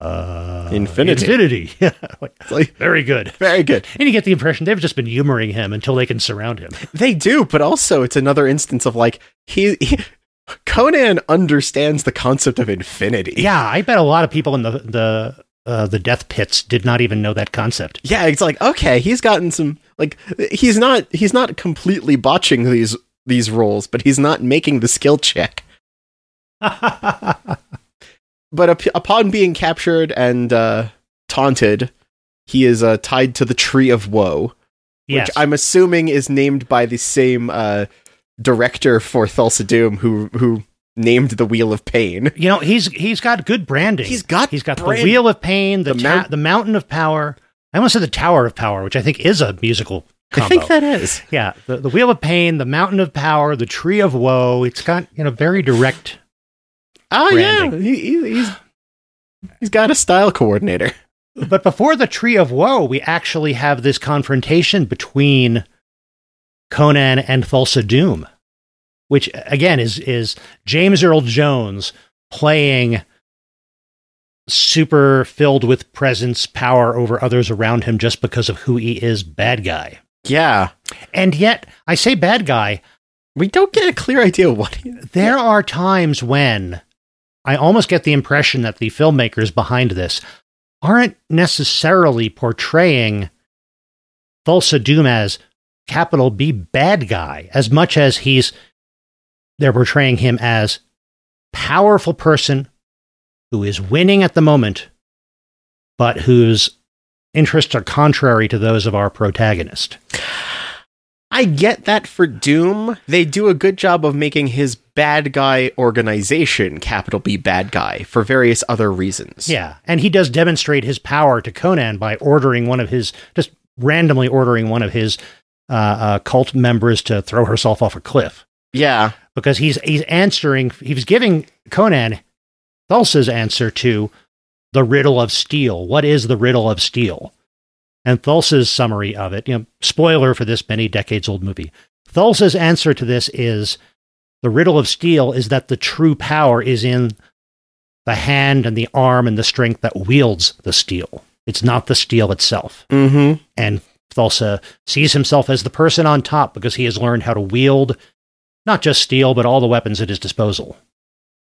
Uh, Infinity. Infinity. *laughs* Like, like very good. very good. And you get the impression they've just been humoring him until they can surround him. They do, but also it's another instance of like he, he Conan understands the concept of infinity. Yeah, I bet a lot of people in the the uh, the death pits did not even know that concept. Yeah, it's like okay, he's gotten some like he's not he's not completely botching these these roles, but he's not making the skill check. *laughs* But up, upon being captured and uh, taunted, he is uh, tied to the Tree of Woe, yes. which I'm assuming is named by the same uh, director for Thulsa Doom who who named the Wheel of Pain. You know, he's he's got good branding. He's got he's got brand- the Wheel of Pain, the The ta- mount- the Mountain of Power. I almost said the Tower of Power, which I think is a musical combo. I think that is. yeah, the, the Wheel of Pain, the Mountain of Power, the Tree of Woe. It's got you know very direct. Oh yeah, Branding. he, he, he's he's got a style coordinator. But before the Tree of Woe, we actually have this confrontation between Conan and Thulsa Doom, which again is is James Earl Jones playing super filled with presence, power over others around him just because of who he is, bad guy. Yeah, And yet, I say bad guy, we don't get a clear idea what he. there are times when I almost get the impression that the filmmakers behind this aren't necessarily portraying Thulsa Doom as capital B bad guy as much as he's they're portraying him as powerful person who is winning at the moment but whose interests are contrary to those of our protagonist. I get that for Doom, they do a good job of making his bad guy organization capital B bad guy for various other reasons. Yeah, and he does demonstrate his power to Conan by ordering one of his, just randomly ordering one of his uh, uh, cult members to throw herself off a cliff Yeah. because he's he's answering. He was giving Conan Thulsa's answer to the riddle of steel. What is the riddle of steel? And Thulsa's summary of it, you know, spoiler for this many decades old movie. Thulsa's answer to this is the riddle of steel is that the true power is in the hand and the arm and the strength that wields the steel. It's not the steel itself. Mm-hmm. And Thulsa sees himself as the person on top because he has learned how to wield not just steel, but all the weapons at his disposal,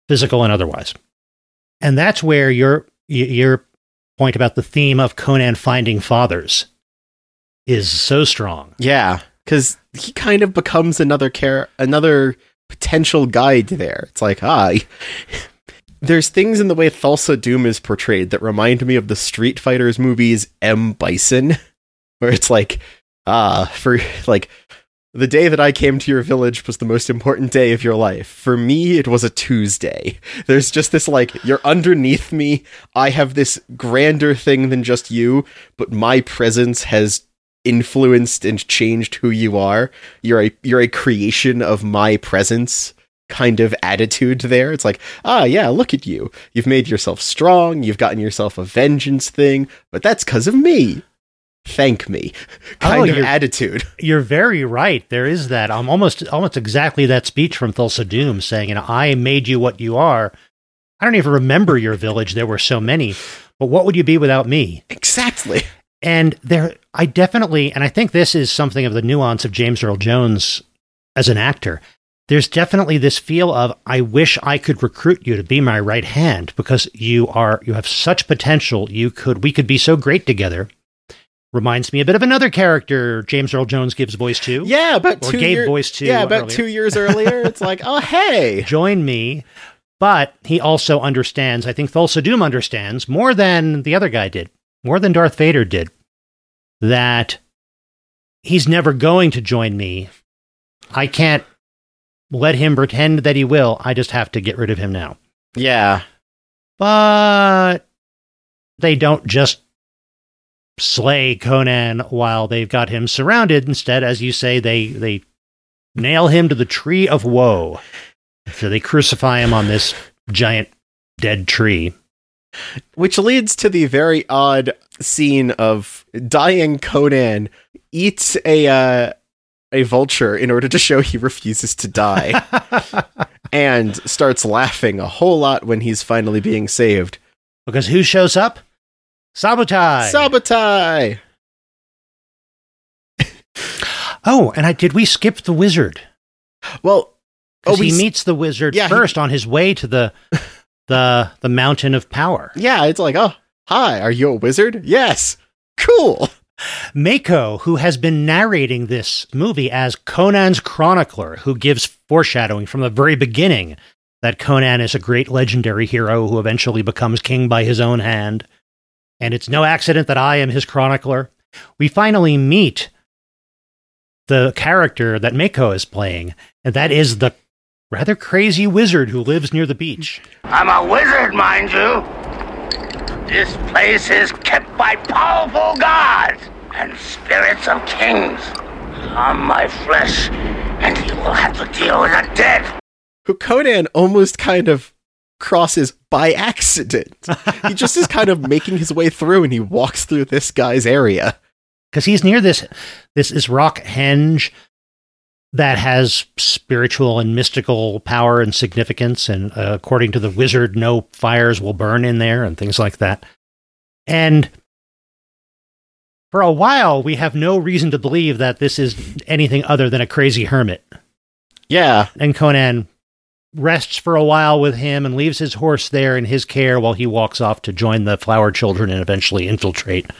physical and otherwise. And that's where your your point about the theme of Conan finding fathers is so strong. Yeah. Because he kind of becomes another care, another potential guide there. It's like, ah, *laughs* there's things in the way Thulsa Doom is portrayed that remind me of the Street Fighters movies M. Bison, *laughs* where it's like, ah, for like, the day that I came to your village was the most important day of your life. For me, it was a Tuesday. There's just this like, you're underneath me. I have this grander thing than just you, but my presence has influenced and changed who you are. You're a you're a creation of my presence kind of attitude there. It's like, ah, yeah, look at you. You've made yourself strong. You've gotten yourself a vengeance thing, but that's because of me. Thank me, *laughs* oh, kind Oh, of attitude. *laughs* You're very right. There is that. I'm almost almost exactly that speech from Thulsa Doom saying, "You know, I made you what you are." I don't even remember your village. There were so many, but what would you be without me? Exactly. And there, I definitely, and I think this is something of the nuance of James Earl Jones as an actor. There's definitely this feel of I wish I could recruit you to be my right hand because you are you have such potential. You could we could be so great together. Reminds me a bit of another character James Earl Jones gives voice to. Yeah, but two gave year- voice to Yeah, about earlier. two years earlier, it's like, oh *laughs* hey, Join me. But he also understands, I think Thulsa Doom understands more than the other guy did, more than Darth Vader did, that he's never going to join me. I can't let him pretend that he will. I just have to get rid of him now. yeah, But they don't just slay Conan while they've got him surrounded. Instead, as you say, they they nail him to the tree of woe. So they crucify him on this giant dead tree. which leads to the very odd scene of dying Conan eats a uh, a vulture in order to show he refuses to die, *laughs* and starts laughing a whole lot when he's finally being saved. because who shows up? Subotai. Subotai. *laughs* oh, and I did we skip the wizard? Well, oh, he meets the wizard Yeah, he- first on his way to the *laughs* the the mountain of power. yeah, it's like, oh, hi, are you a wizard? Yes, cool. Mako, who has been narrating this movie as Conan's chronicler, who gives foreshadowing from the very beginning that Conan is a great legendary hero who eventually becomes king by his own hand. And it's no accident that I am his chronicler. We finally meet the character that Mako is playing, and that is the rather crazy wizard who lives near the beach. I'm a wizard, mind you. This place is kept by powerful gods and spirits of kings. On my flesh, and you will have to deal with the dead. Who Conan almost kind of crosses by accident. he just is kind of making his way through, and he walks through this guy's area. because he's near this this this rock henge that has spiritual and mystical power and significance and uh, according to the wizard no fires will burn in there and things like that and for a while we have no reason to believe that this is anything other than a crazy hermit Yeah, and conan rests for a while with him and leaves his horse there in his care while he walks off to join the flower children and eventually infiltrate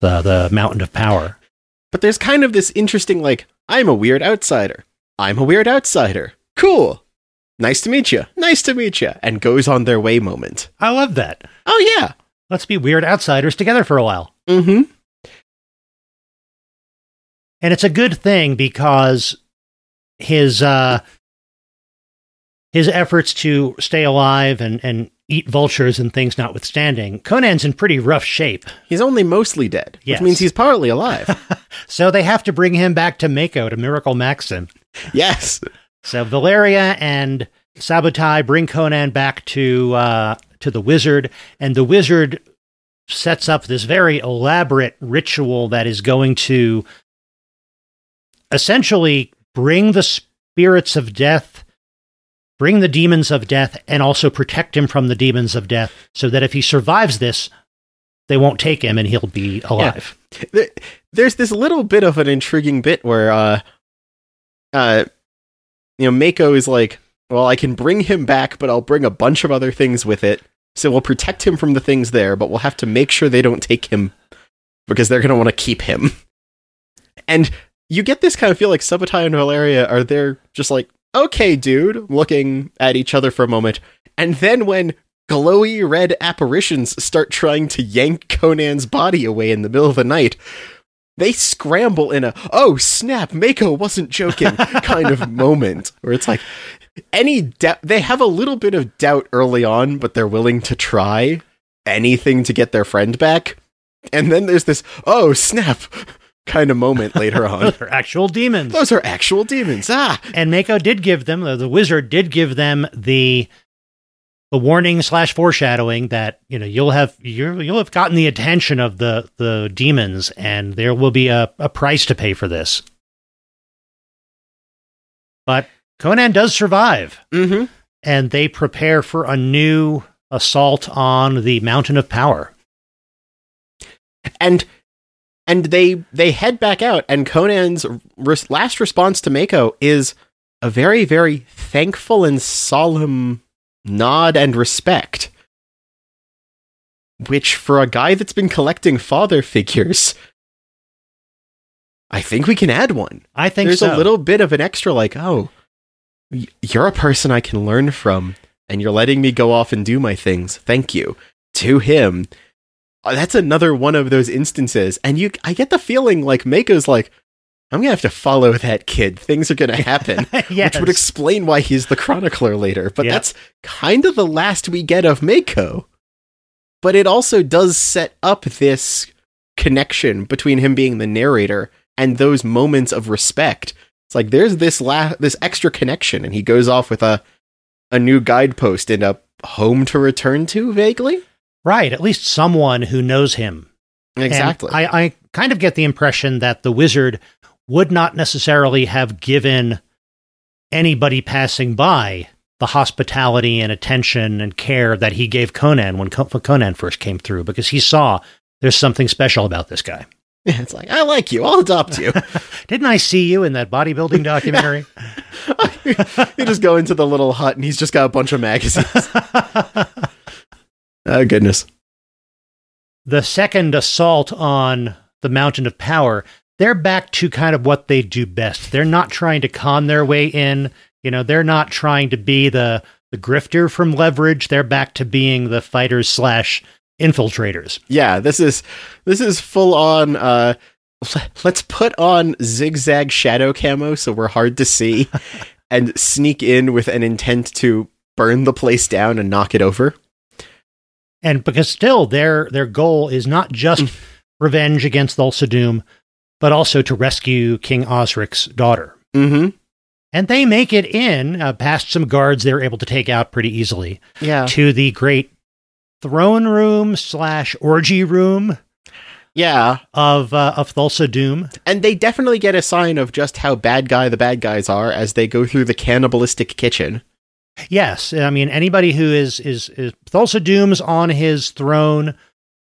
the the mountain of power But there's kind of this interesting, like, I'm a weird outsider. I'm a weird outsider. Cool. Nice to meet you. Nice to meet you. And goes on their way moment. I love that. Oh, yeah. Let's be weird outsiders together for a while. Mm hmm. And it's a good thing because his uh his efforts to stay alive and, and eat vultures and things notwithstanding, Conan's in pretty rough shape. He's only mostly dead, Yes. which means he's partly alive. *laughs* So they have to bring him back to Mako to Miracle Maxim. yes. So Valeria and Subotai bring Conan back to uh, to the wizard, and the wizard sets up this very elaborate ritual that is going to essentially bring the spirits of death, bring the demons of death, and also protect him from the demons of death, so that if he survives this, they won't take him and he'll be alive. There- There's this little bit of an intriguing bit where, uh, uh, you know, Mako is like, well, I can bring him back, but I'll bring a bunch of other things with it. So we'll protect him from the things there, but we'll have to make sure they don't take him because they're going to want to keep him. And you get this kind of feel like Subotai and Valeria are there just like, okay, dude, looking at each other for a moment. And then when glowy red apparitions start trying to yank Conan's body away in the middle of the night, they scramble in a oh snap mako wasn't joking *laughs* kind of moment where it's like any doubt they have a little bit of doubt early on but they're willing to try anything to get their friend back and then there's this oh snap kind of moment *laughs* later on. Those are actual demons. Those are actual demons. Ah, and Mako did give them the, the wizard did give them the the warning slash foreshadowing that you know you'll have you you'll have gotten the attention of the the demons and there will be a, a price to pay for this. But Conan does survive, mm-hmm. and they prepare for a new assault on the Mountain of Power. and and they they head back out and conan's res- last response to mako is a very very thankful and solemn nod and respect which for a guy that's been collecting father figures i think we can add one. I think there's so. a little bit of an extra like oh you're a person i can learn from and you're letting me go off and do my things. Thank you. To him Uh, that's another one of those instances. And you i get the feeling like mako's like i'm gonna have to follow that kid. Things are gonna happen *laughs* yes. which would explain why he's the chronicler later. But Yeah. that's kind of the last we get of mako. But it also does set up this connection between him being the narrator and those moments of respect. It's like there's this la- this extra connection and he goes off with a a new guidepost and a home to return to vaguely right. At least someone who knows him exactly I, I kind of get the impression that the wizard would not necessarily have given anybody passing by the hospitality and attention and care that he gave Conan when Conan first came through because he saw there's something special about this guy. Yeah, *laughs* it's like I like you. I'll adopt you. *laughs* Didn't I see you in that bodybuilding *laughs* documentary? you just go into the little hut, and he's just got a bunch of magazines. Oh goodness. the second assault on the Mountain of Power, they're back to kind of what they do best. They're not trying to con their way in. You know, they're not trying to be the the grifter from Leverage. They're back to being the fighters slash infiltrators. Yeah, this is this is full on. Uh, let's put on zigzag shadow camo so we're hard to see, *laughs* and sneak in with an intent to burn the place down and knock it over. And because still their their goal is not just revenge against Thulsa Doom, but also to rescue King Osric's daughter. Mm-hmm. And they make it in uh, past some guards they're able to take out pretty easily. Yeah. to the great throne room slash orgy room Yeah. of uh, of Thulsa Doom. And they definitely get a sign of just how bad guy the bad guys are as they go through the cannibalistic kitchen. Yes, I mean anybody who is is, is Thulsa Doom's on his throne.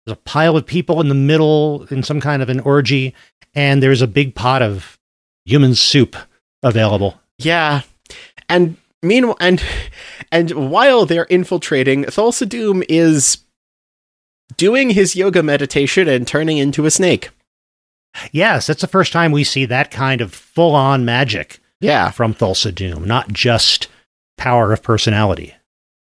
There's a pile of people in the middle in some kind of an orgy, and there's a big pot of human soup available. Yeah. And meanwhile and and while they're infiltrating, Thulsa Doom is doing his yoga meditation and turning into a snake. Yes, that's the first time we see that kind of full on magic Yeah. from Thulsa Doom, not just power of personality.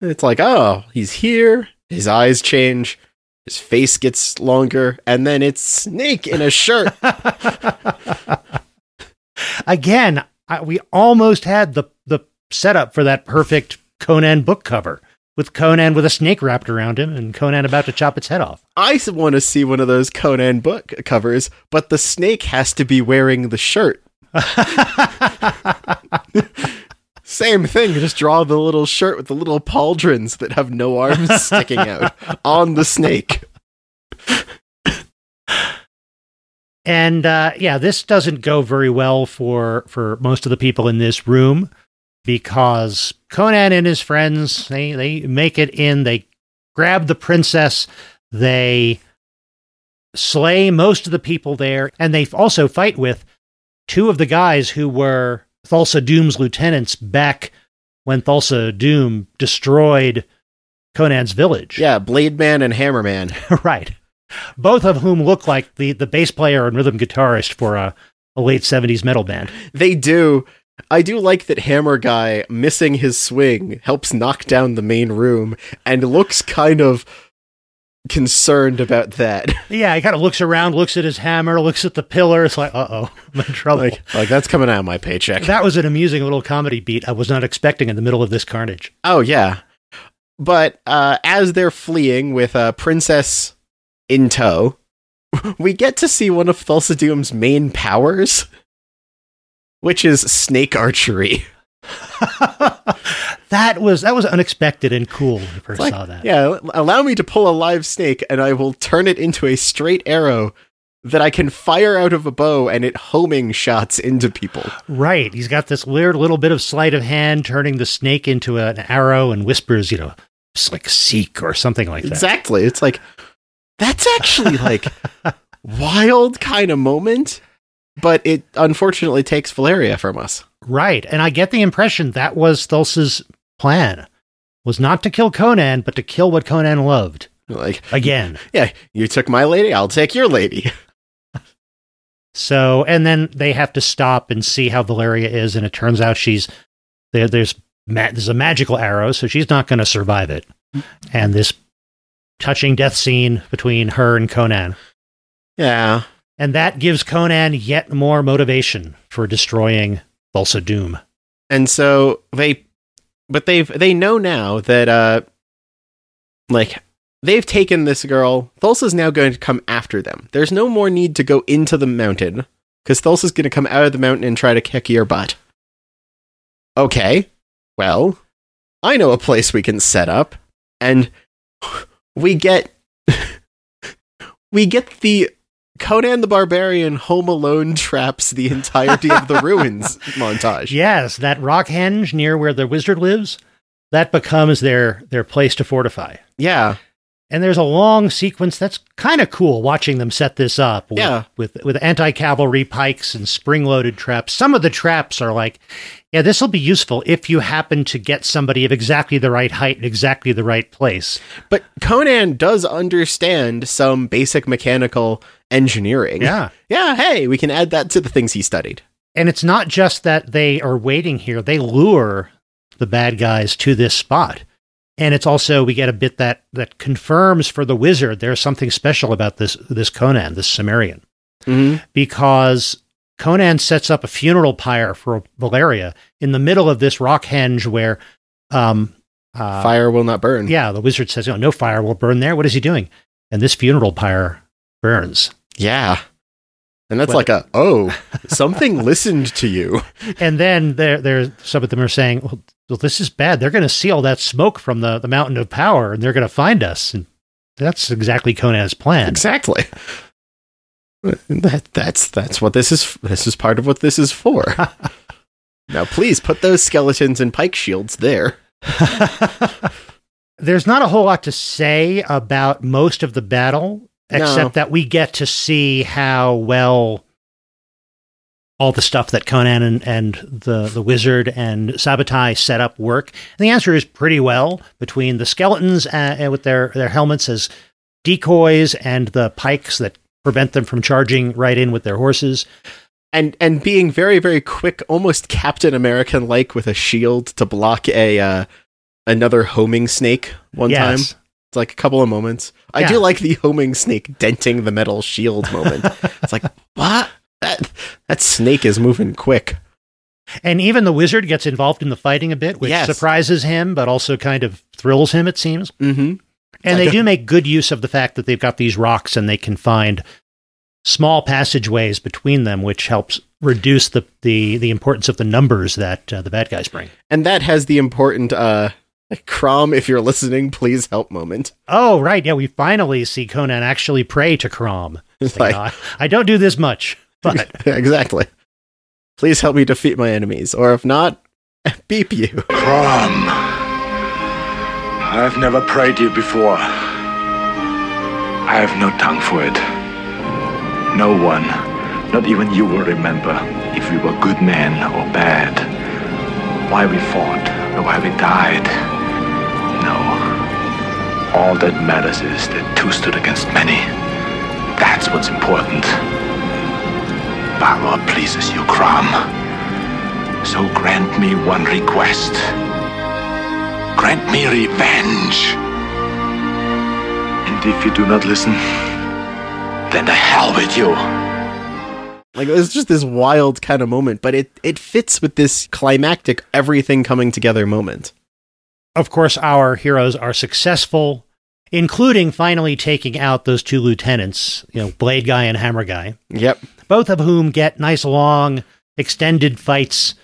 It's like, oh, he's here, his eyes change, his face gets longer, and then it's Snake in a shirt. *laughs* Again, I, we almost had the the setup for that perfect Conan book cover with Conan with a snake wrapped around him and Conan about to chop its head off. I want to see one of those Conan book covers, but the snake has to be wearing the shirt. *laughs* Same thing, just draw the little shirt with the little pauldrons that have no arms *laughs* sticking out on the snake. And uh, yeah, this doesn't go very well for for most of the people in this room because Conan and his friends they they make it in. They grab the princess. They slay most of the people there, and they also fight with two of the guys who were Thulsa Doom's lieutenants back when Thulsa Doom destroyed Conan's village. Yeah, Blade Man and Hammer Man. *laughs* right. Both of whom look like the, the bass player and rhythm guitarist for a, a late 70s metal band. They do. I do like that Hammer Guy missing his swing helps knock down the main room and looks kind of concerned about that. *laughs* Yeah, he kind of looks around, looks at his hammer, looks at the pillar. It's like, uh oh, I'm *laughs* in trouble. like, like that's coming out of my paycheck. that was an amusing little comedy beat I was not expecting in the middle of this carnage. Oh yeah. But uh, as they're fleeing with uh, Princess in tow, *laughs* we get to see one of Thulsa Doom's main powers, which is snake archery. That was that was unexpected and cool when I first Like, saw that. Yeah, allow me to pull a live snake and I will turn it into a straight arrow that I can fire out of a bow and it homing shots into people. Right. He's got this weird little bit of sleight of hand, turning the snake into an arrow and whispers, you know, like seek or something like that. Exactly. It's like that's actually like *laughs* wild kind of moment, but it unfortunately takes Valeria from us. Right. And I get the impression that was Thulsa's plan. Was not to kill Conan, but to kill what Conan loved. Like, Again. yeah, you took my lady, I'll take your lady. *laughs* So, and then they have to stop and see how Valeria is, and it turns out she's there. There's ma- there's a magical arrow, so she's not going to survive it. And this touching death scene between her and Conan, Yeah. and that gives Conan yet more motivation for destroying Thulsa Doom. And so they but they've they know now that uh like they've taken this girl. Thulsa's now going to come after them. There's no more need to go into the mountain because Thulsa's going to come out of the mountain and try to kick your butt. Okay, well, I know a place we can set up, and we get *laughs* we get the Conan the Barbarian Home Alone traps the entirety of the *laughs* ruins montage. Yes, that rock henge near where the wizard lives, that becomes their their place to fortify. Yeah, And there's a long sequence that's kind of cool watching them set this up with, Yeah. with, with anti cavalry pikes and spring loaded traps. Some of the traps are like, yeah, this will be useful if you happen to get somebody of exactly the right height in exactly the right place. But Conan does understand some basic mechanical engineering. Yeah. Yeah, hey, we can add that to the things he studied. And it's not just that they are waiting here, they lure the bad guys to this spot. And it's also we get a bit that that confirms for the wizard there's something special about this this Conan, this Cimmerian. Mm-hmm. because Conan sets up a funeral pyre for Valeria in the middle of this rock henge where, um, uh, Fire will not burn. yeah, the wizard says, "No, no fire will burn there." What is he doing? And this funeral pyre burns, Yeah. And that's Well- like a, oh, something *laughs* listened to you. and then there, there, some of them are saying, well, well, this is bad. They're going to see all that smoke from the the mountain of power, and they're going to find us." And that's exactly Conan's plan. Exactly. That that's that's what this is this is part of what this is for. *laughs* now please put those skeletons and pike shields there. *laughs* There's not a whole lot to say about most of the battle, No. except that we get to see how well all the stuff that Conan and, and the, the wizard and Subotai set up work. And the answer is pretty well between the skeletons uh, with their, their helmets as decoys and the pikes that prevent them from charging right in with their horses. and and being very very quick almost captain american like with a shield to block a uh, another homing snake one time it's like a couple of moments i Yeah. do like the homing snake denting the metal shield moment *laughs* it's like what that that snake is moving quick And even the wizard gets involved in the fighting a bit, which Yes. surprises him, but also kind of thrills him, it seems. mm-hmm And they do make good use of the fact that they've got these rocks and they can find small passageways between them, which helps reduce the the, the importance of the numbers that uh, the bad guys bring. and that has the important uh *laughs* crom if you're listening please help moment Oh, right. Yeah, we finally see Conan actually pray to Crom. *laughs* It's Like, like- "I- I don't do this much, *laughs* but exactly please help me defeat my enemies or if not beep you Crom. I've never prayed to you before. I have no tongue for it. No one, not even you, will remember if we were good men or bad. Why we fought or why we died. All that matters is that two stood against many. That's what's important. Balor pleases you, Crom. So grant me one request. Grant me revenge. And if you do not listen, then the hell with you. Like it's just this wild kind of moment, but it it fits with this climactic everything coming together moment. Of course, our heroes are successful including finally taking out those two lieutenants, you know, Blade Guy and Hammer Guy, Yep. both of whom get nice long extended fights,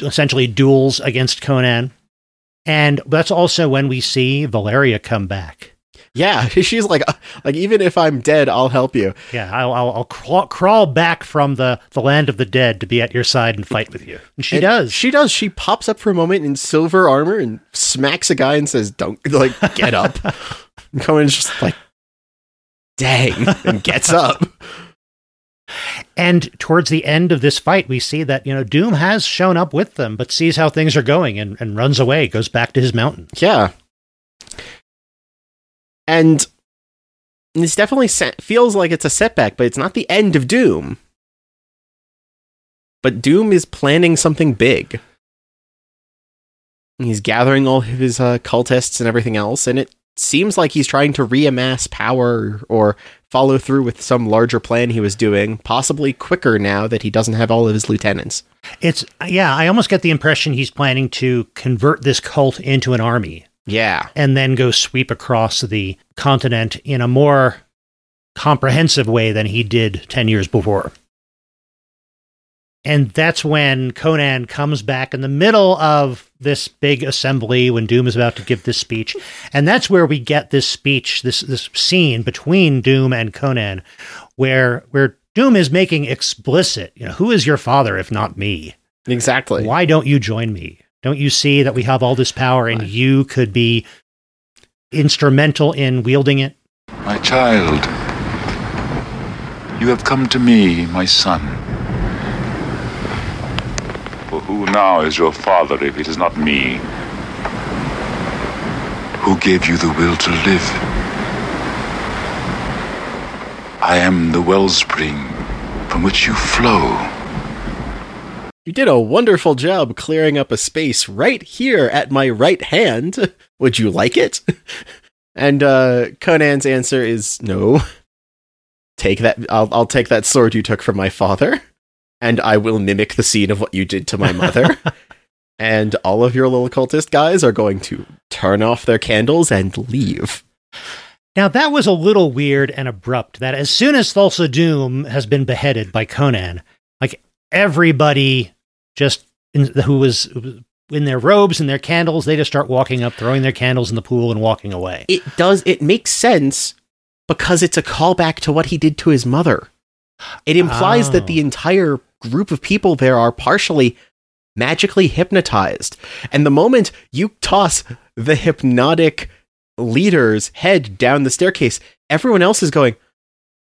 essentially duels against Conan. And that's also when we see Valeria come back. Yeah, *laughs* she's like, like even if I'm dead, I'll help you. Yeah, I'll, I'll, I'll crawl, crawl back from the, the land of the dead to be at your side and fight with you. And she And does. She does. She pops up for a moment in silver armor and smacks a guy and says, "Don't *laughs* like get up." *laughs* and Conan's just like, "Dang!" and gets up. And towards the end of this fight, we see that, you know, Doom has shown up with them, but sees how things are going and, and runs away, goes back to his mountain. Yeah. And this definitely feels like it's a setback, but it's not the end of Doom. But Doom is planning something big. He's gathering all of his uh, cultists and everything else, and it seems like he's trying to reamass power or follow through with some larger plan he was doing, possibly quicker now that he doesn't have all of his lieutenants. It's, yeah, I almost get the impression he's planning to convert this cult into an army Yeah. and then go sweep across the continent in a more comprehensive way than he did 10 years before. And that's when Conan comes back in the middle of this big assembly when Doom is about to give this speech. And that's where we get this speech, this this scene between Doom and Conan where where Doom is making explicit, you know, who is your father if not me? Exactly. Why don't you join me? Don't you see that we have all this power and you could be instrumental in wielding it? My child, you have come to me, my son. For who now is your father if it is not me? Who gave you the will to live? I am the wellspring from which you flow. You did a wonderful job clearing up a space right here at my right hand. *laughs* Would you like it? *laughs* and uh, Conan's answer is no. Take that. I'll, I'll take that sword you took from my father, and I will mimic the scene of what you did to my mother. *laughs* and all of your little cultist guys are going to turn off their candles and leave. Now that was a little weird and abrupt. That as soon as Thulsa Doom has been beheaded by Conan, like everybody just in, who was in their robes and their candles, they just start walking up, throwing their candles in the pool, and walking away. It does. It makes sense because it's a callback to what he did to his mother. It implies Oh. that the oh. entire group of people there are partially magically hypnotized. And the moment you toss the hypnotic leader's head down the staircase, everyone else is going,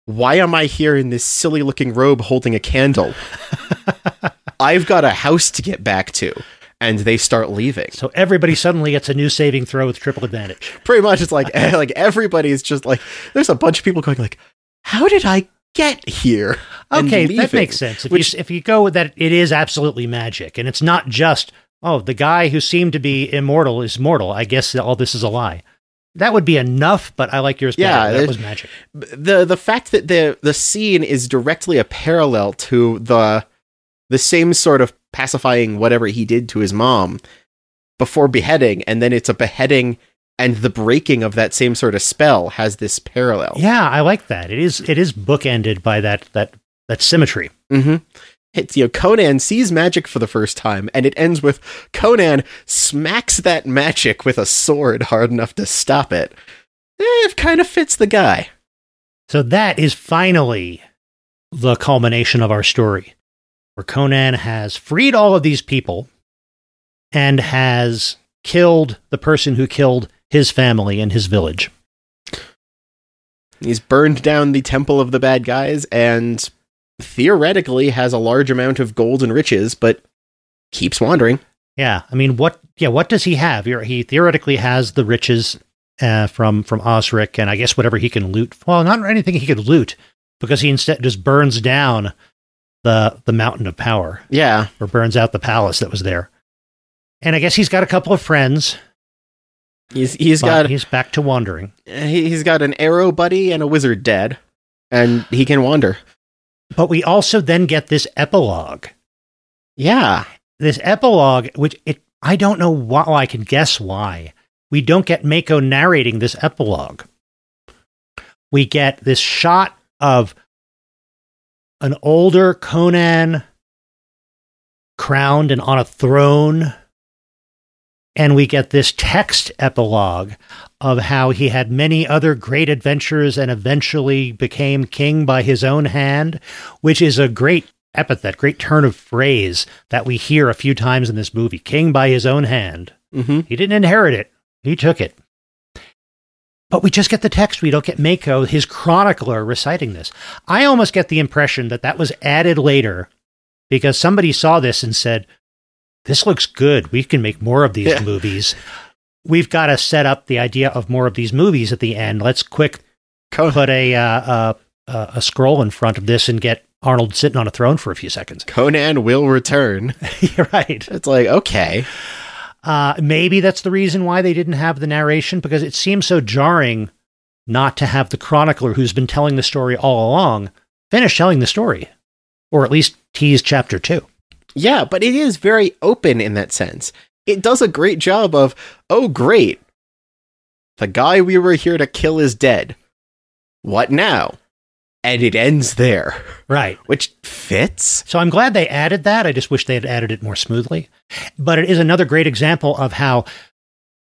Why am I here in this silly looking robe holding a candle? *laughs* I've got a house to get back to. And they start leaving. So everybody suddenly gets a new saving throw with triple advantage. Pretty much it's like *laughs* like everybody's just like there's a bunch of people going like, How did I get here? Okay, that makes sense. If Which- you if you go with that, it is absolutely magic, and it's not just oh the guy who seemed to be immortal is mortal. I guess all this is a lie. That would be enough, but I like yours better. Yeah, that there's- was magic. the the fact that the the scene is directly a parallel to the the same sort of pacifying whatever he did to his mom before beheading and then it's a beheading and the breaking of that same sort of spell has this parallel Yeah, I like that. It is it is bookended by that that that symmetry. hmm It's, you know, Conan sees magic for the first time, and it ends with Conan smacks that magic with a sword hard enough to stop it. Eh, it kind of fits the guy. So that is finally the culmination of our story, where Conan has freed all of these people and has killed the person who killed his family and his village. He's burned down the temple of the bad guys and theoretically has a large amount of gold and riches, but keeps wandering. Yeah, I mean, what? Yeah, what does he have? He theoretically has the riches uh, from from Osric, and I guess whatever he can loot. Well, not anything he could loot, because he instead just burns down the the mountain of power, Yeah. or burns out the palace that was there. And I guess he's got a couple of friends. He's he's got he's back to wandering. he- he's got an arrow buddy and a wizard dead, and he can wander. But we also then get this epilogue. Yeah. This epilogue, which it I don't know why. Well, I can guess why we don't get Mako narrating this epilogue. we get this shot of an older Conan crowned and on a throne. And we get this text epilogue of how he had many other great adventures and eventually became king by his own hand, which is a great epithet, great turn of phrase that we hear a few times in this movie. King by his own hand. Mm-hmm. He didn't inherit it, he took it. But we just get the text. We don't get Mako, his chronicler, reciting this. I almost get the impression that that was added later because somebody saw this and said, This looks good. We can make more of these Yeah. movies. We've got to set up the idea of more of these movies at the end. Let's quick Co- put a, uh, uh, uh, a scroll in front of this and get Arnold sitting on a throne for a few seconds. Conan will return. *laughs* You're right. It's like, okay. Uh, maybe that's the reason why they didn't have the narration because it seems so jarring not to have the chronicler who's been telling the story all along finish telling the story, or at least tease chapter two. Yeah, but it is very open in that sense. It does a great job of, oh, great. The guy we were here to kill is dead. What now? And it ends there, Right. *laughs* which fits. So I'm glad they added that. I just wish they had added it more smoothly. But it is another great example of how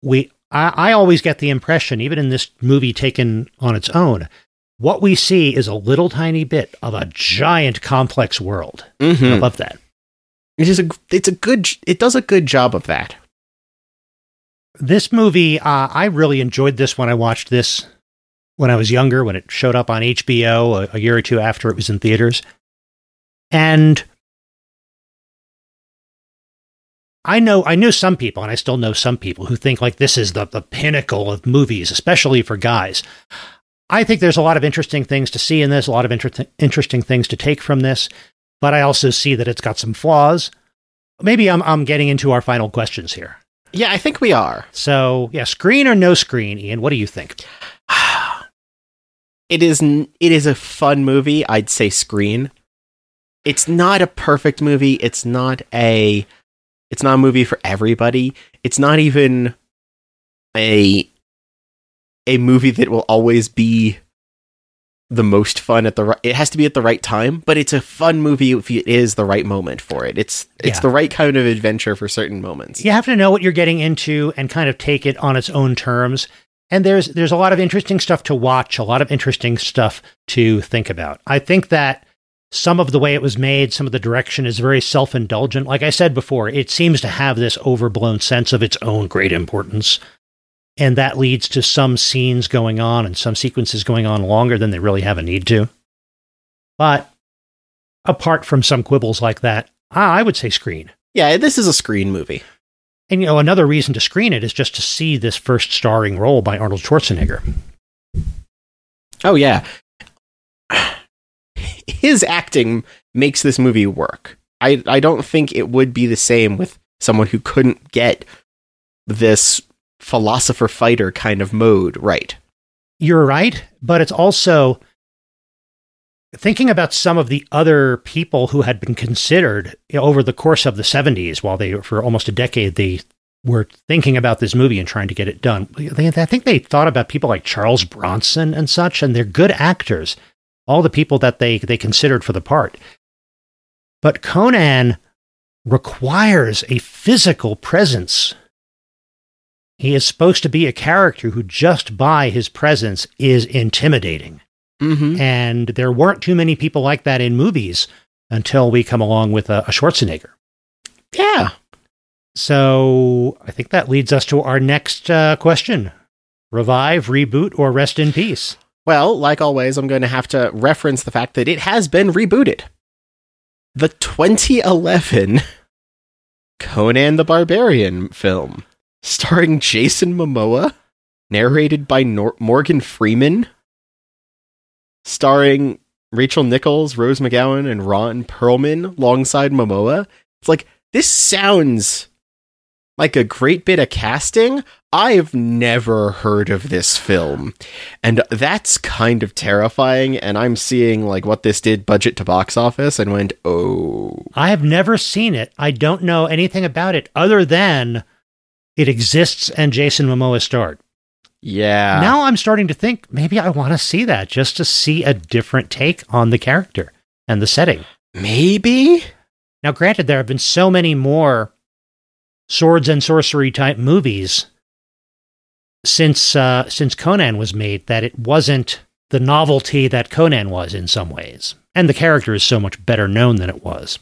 we. I, I always get the impression, even in this movie taken on its own, what we see is a little tiny bit of a giant complex world. I Mm-hmm. love that. It is a, it's a good, it does a good job of that. this movie uh, i really enjoyed this when i watched this when i was younger when it showed up on hbo a, a year or two after it was in theaters and i know i knew some people and i still know some people who think like this is the, the pinnacle of movies especially for guys i think there's a lot of interesting things to see in this a lot of inter- interesting things to take from this but i also see that it's got some flaws maybe i'm, I'm getting into our final questions here Yeah, I think we are. so, yeah, screen or no screen, Ian? What do you think? It is it is a fun movie i'd say screen it's not a perfect movie it's not a it's not a movie for everybody it's not even a a movie that will always be the most fun at the right it has to be at the right time but it's a fun movie if it is the right moment for it it's it's Yeah. the right kind of adventure for certain moments You have to know what you're getting into and kind of take it on its own terms. And there's there's a lot of interesting stuff to watch, a lot of interesting stuff to think about. I think that some of the way it was made, some of the direction is very self-indulgent. Like I said before, it seems to have this overblown sense of its own great importance. And that leads to some scenes going on and some sequences going on longer than they really have a need to. But apart from some quibbles like that, I I would say screen. yeah this is a screen movie And you know, another reason to screen it is just to see this first starring role by Arnold Schwarzenegger. Oh yeah. His acting makes this movie work. I I don't think it would be the same with someone who couldn't get this philosopher fighter kind of mode right. You're right, but it's also thinking about some of the other people who had been considered over the course of the 70s while they for almost a decade they were thinking about this movie and trying to get it done. They, I think they thought about people like Charles Bronson and such and they're good actors. All the people that they they considered for the part. But Conan requires a physical presence. He is supposed to be a character who, just by his presence, is intimidating. Mm-hmm. And there weren't too many people like that in movies until we come along with a, a Schwarzenegger. Yeah. So I think that leads us to our next uh, question revive, reboot, or rest in peace. Well, like always, I'm going to have to reference the fact that it has been rebooted. The 2011 Conan the Barbarian film, starring Jason Momoa, narrated by Nor- Morgan Freeman, starring Rachel Nichols, Rose McGowan, and Ron Perlman alongside Momoa. It's like, this sounds like a great bit of casting. I've never heard of this film. And that's kind of terrifying. And I'm seeing like what this did budget to box office and went, oh. I have never seen it. I don't know anything about it other than it exists and Jason Momoa starred. Yeah. now I'm starting to think maybe I want to see that just to see a different take on the character and the setting. maybe. Now, granted, there have been so many more swords and sorcery type movies since uh, since Conan was made that it wasn't the novelty that Conan was in some ways, and the character is so much better known than it was.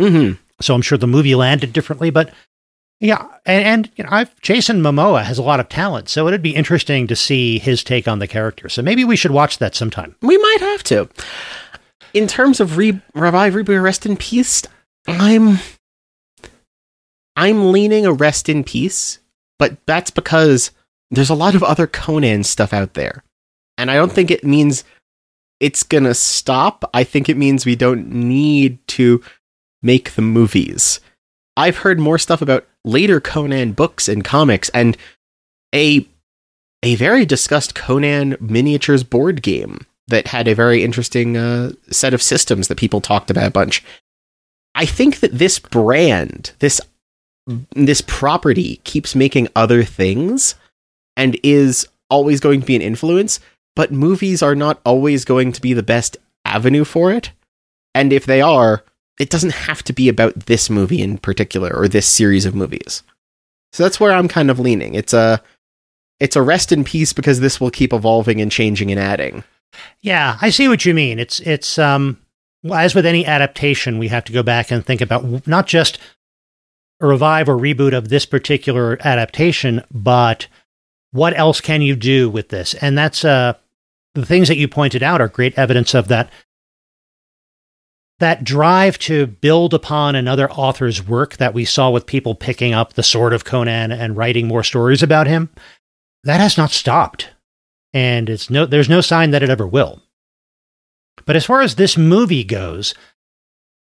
hmm So I'm sure the movie landed differently, but yeah, and, and you know, I've Jason Momoa has a lot of talent, so it'd be interesting to see his take on the character. So maybe we should watch that sometime. We might have to. In terms of re- revive, reboot, rest in peace, I'm I'm leaning a rest in peace, but that's because there's a lot of other Conan stuff out there, and I don't think it means it's gonna stop. I think it means we don't need to make the movies. I've heard more stuff about later Conan books and comics, and a a very discussed Conan miniatures board game that had a very interesting uh, set of systems that people talked about a bunch. I think that this brand, this this property, keeps making other things and is always going to be an influence. But movies are not always going to be the best avenue for it. And if they are, it doesn't have to be about this movie in particular or this series of movies. So that's where I'm kind of leaning. It's a it's a rest in peace because this will keep evolving and changing and adding. Yeah, I see what you mean. It's it's um as with any adaptation, we have to go back and think about not just a revive or reboot of this particular adaptation, but what else can you do with this? And that's uh the things that you pointed out are great evidence of that that drive to build upon another author's work that we saw with people picking up the sword of Conan and writing more stories about him. That has not stopped and it's no there's no sign that it ever will. But as far as this movie goes,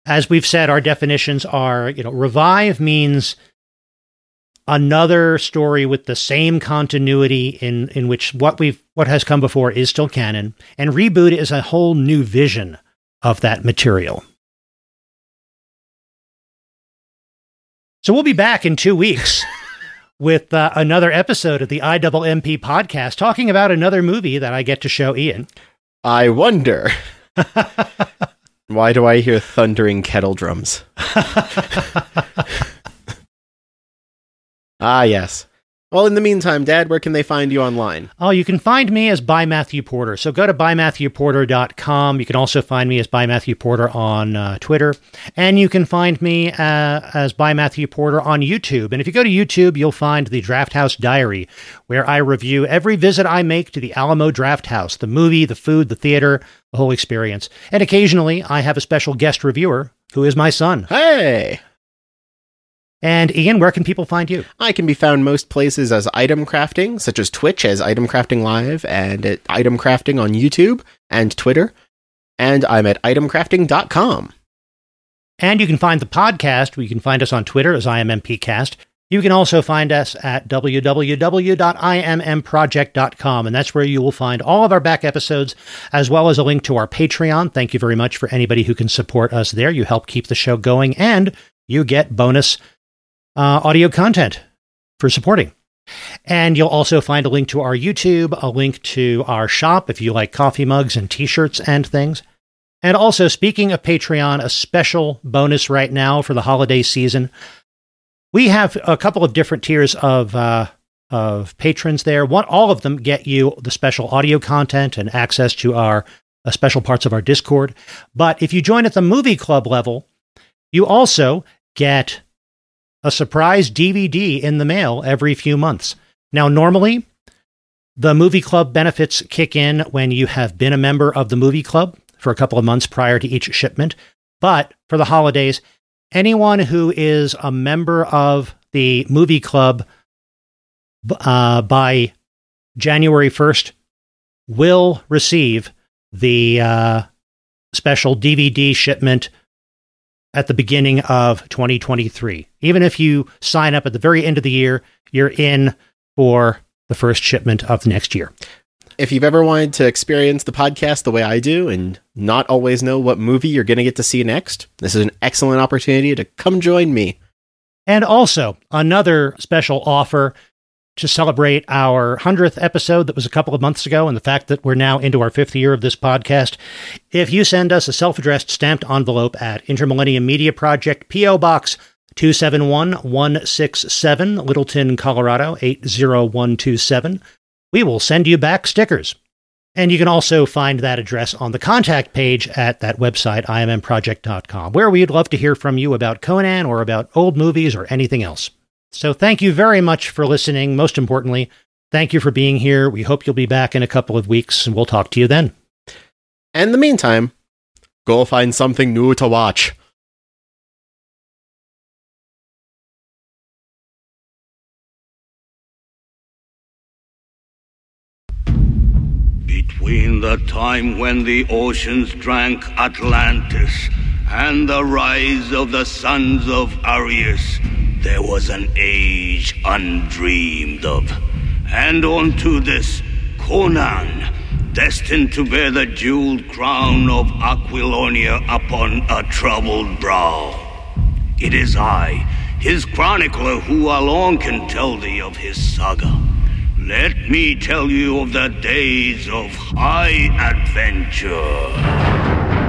as we've said, our definitions are, you know, revive means another story with the same continuity in in which what we've what has come before is still canon, and reboot is a whole new vision of that material. So we'll be back in two weeks *laughs* with uh, another episode of the IMMP podcast talking about another movie that I get to show Ian. I wonder. *laughs* Why do I hear thundering kettle drums? *laughs* ah, yes. Well, in the meantime, Dad, where can they find you online? Oh, you can find me as by Matthew Porter. So go to bymatthewporter.com. You can also find me as by Matthew Porter on uh, Twitter. And you can find me uh, as by Matthew Porter on YouTube. And if you go to YouTube, you'll find the Draft House Diary, where I review every visit I make to the Alamo Drafthouse the movie, the food, the theater, the whole experience. And occasionally, I have a special guest reviewer who is my son. Hey! And Ian, where can people find you? I can be found most places as item crafting, such as Twitch as Item Crafting Live, and at Item Crafting on YouTube and Twitter. And I'm at itemcrafting.com. And you can find the podcast. You can find us on Twitter as IMMPcast. You can also find us at www.immproject.com, and that's where you will find all of our back episodes, as well as a link to our Patreon. Thank you very much for anybody who can support us there. You help keep the show going, and you get bonus uh, audio content for supporting. And you'll also find a link to our YouTube, a link to our shop if you like coffee mugs and t shirts and things. And also, speaking of Patreon, a special bonus right now for the holiday season. We have a couple of different tiers of uh, of patrons there. One, all of them get you the special audio content and access to our uh, special parts of our Discord. But if you join at the movie club level, you also get a surprise DVD in the mail every few months. Now, normally, the movie club benefits kick in when you have been a member of the movie club for a couple of months prior to each shipment. But for the holidays, anyone who is a member of the movie club uh, by January 1st will receive the uh, special DVD shipment at the beginning of 2023. Even if you sign up at the very end of the year, you're in for the first shipment of next year. If you've ever wanted to experience the podcast the way I do and not always know what movie you're going to get to see next, this is an excellent opportunity to come join me. And also, another special offer to celebrate our 100th episode that was a couple of months ago and the fact that we're now into our fifth year of this podcast, if you send us a self addressed stamped envelope at Intermillennium Media Project, P.O. Box 271167, Littleton, Colorado 80127, we will send you back stickers. And you can also find that address on the contact page at that website, immproject.com, where we'd love to hear from you about Conan or about old movies or anything else. So thank you very much for listening. Most importantly, thank you for being here. We hope you'll be back in a couple of weeks, and we'll talk to you then. And in the meantime, go find something new to watch. Between the time when the oceans drank Atlantis and the rise of the sons of Aryas, there was an age undreamed of. And unto this, Conan, destined to bear the jeweled crown of Aquilonia upon a troubled brow. It is I, his chronicler, who alone can tell thee of his saga. Let me tell you of the days of high adventure.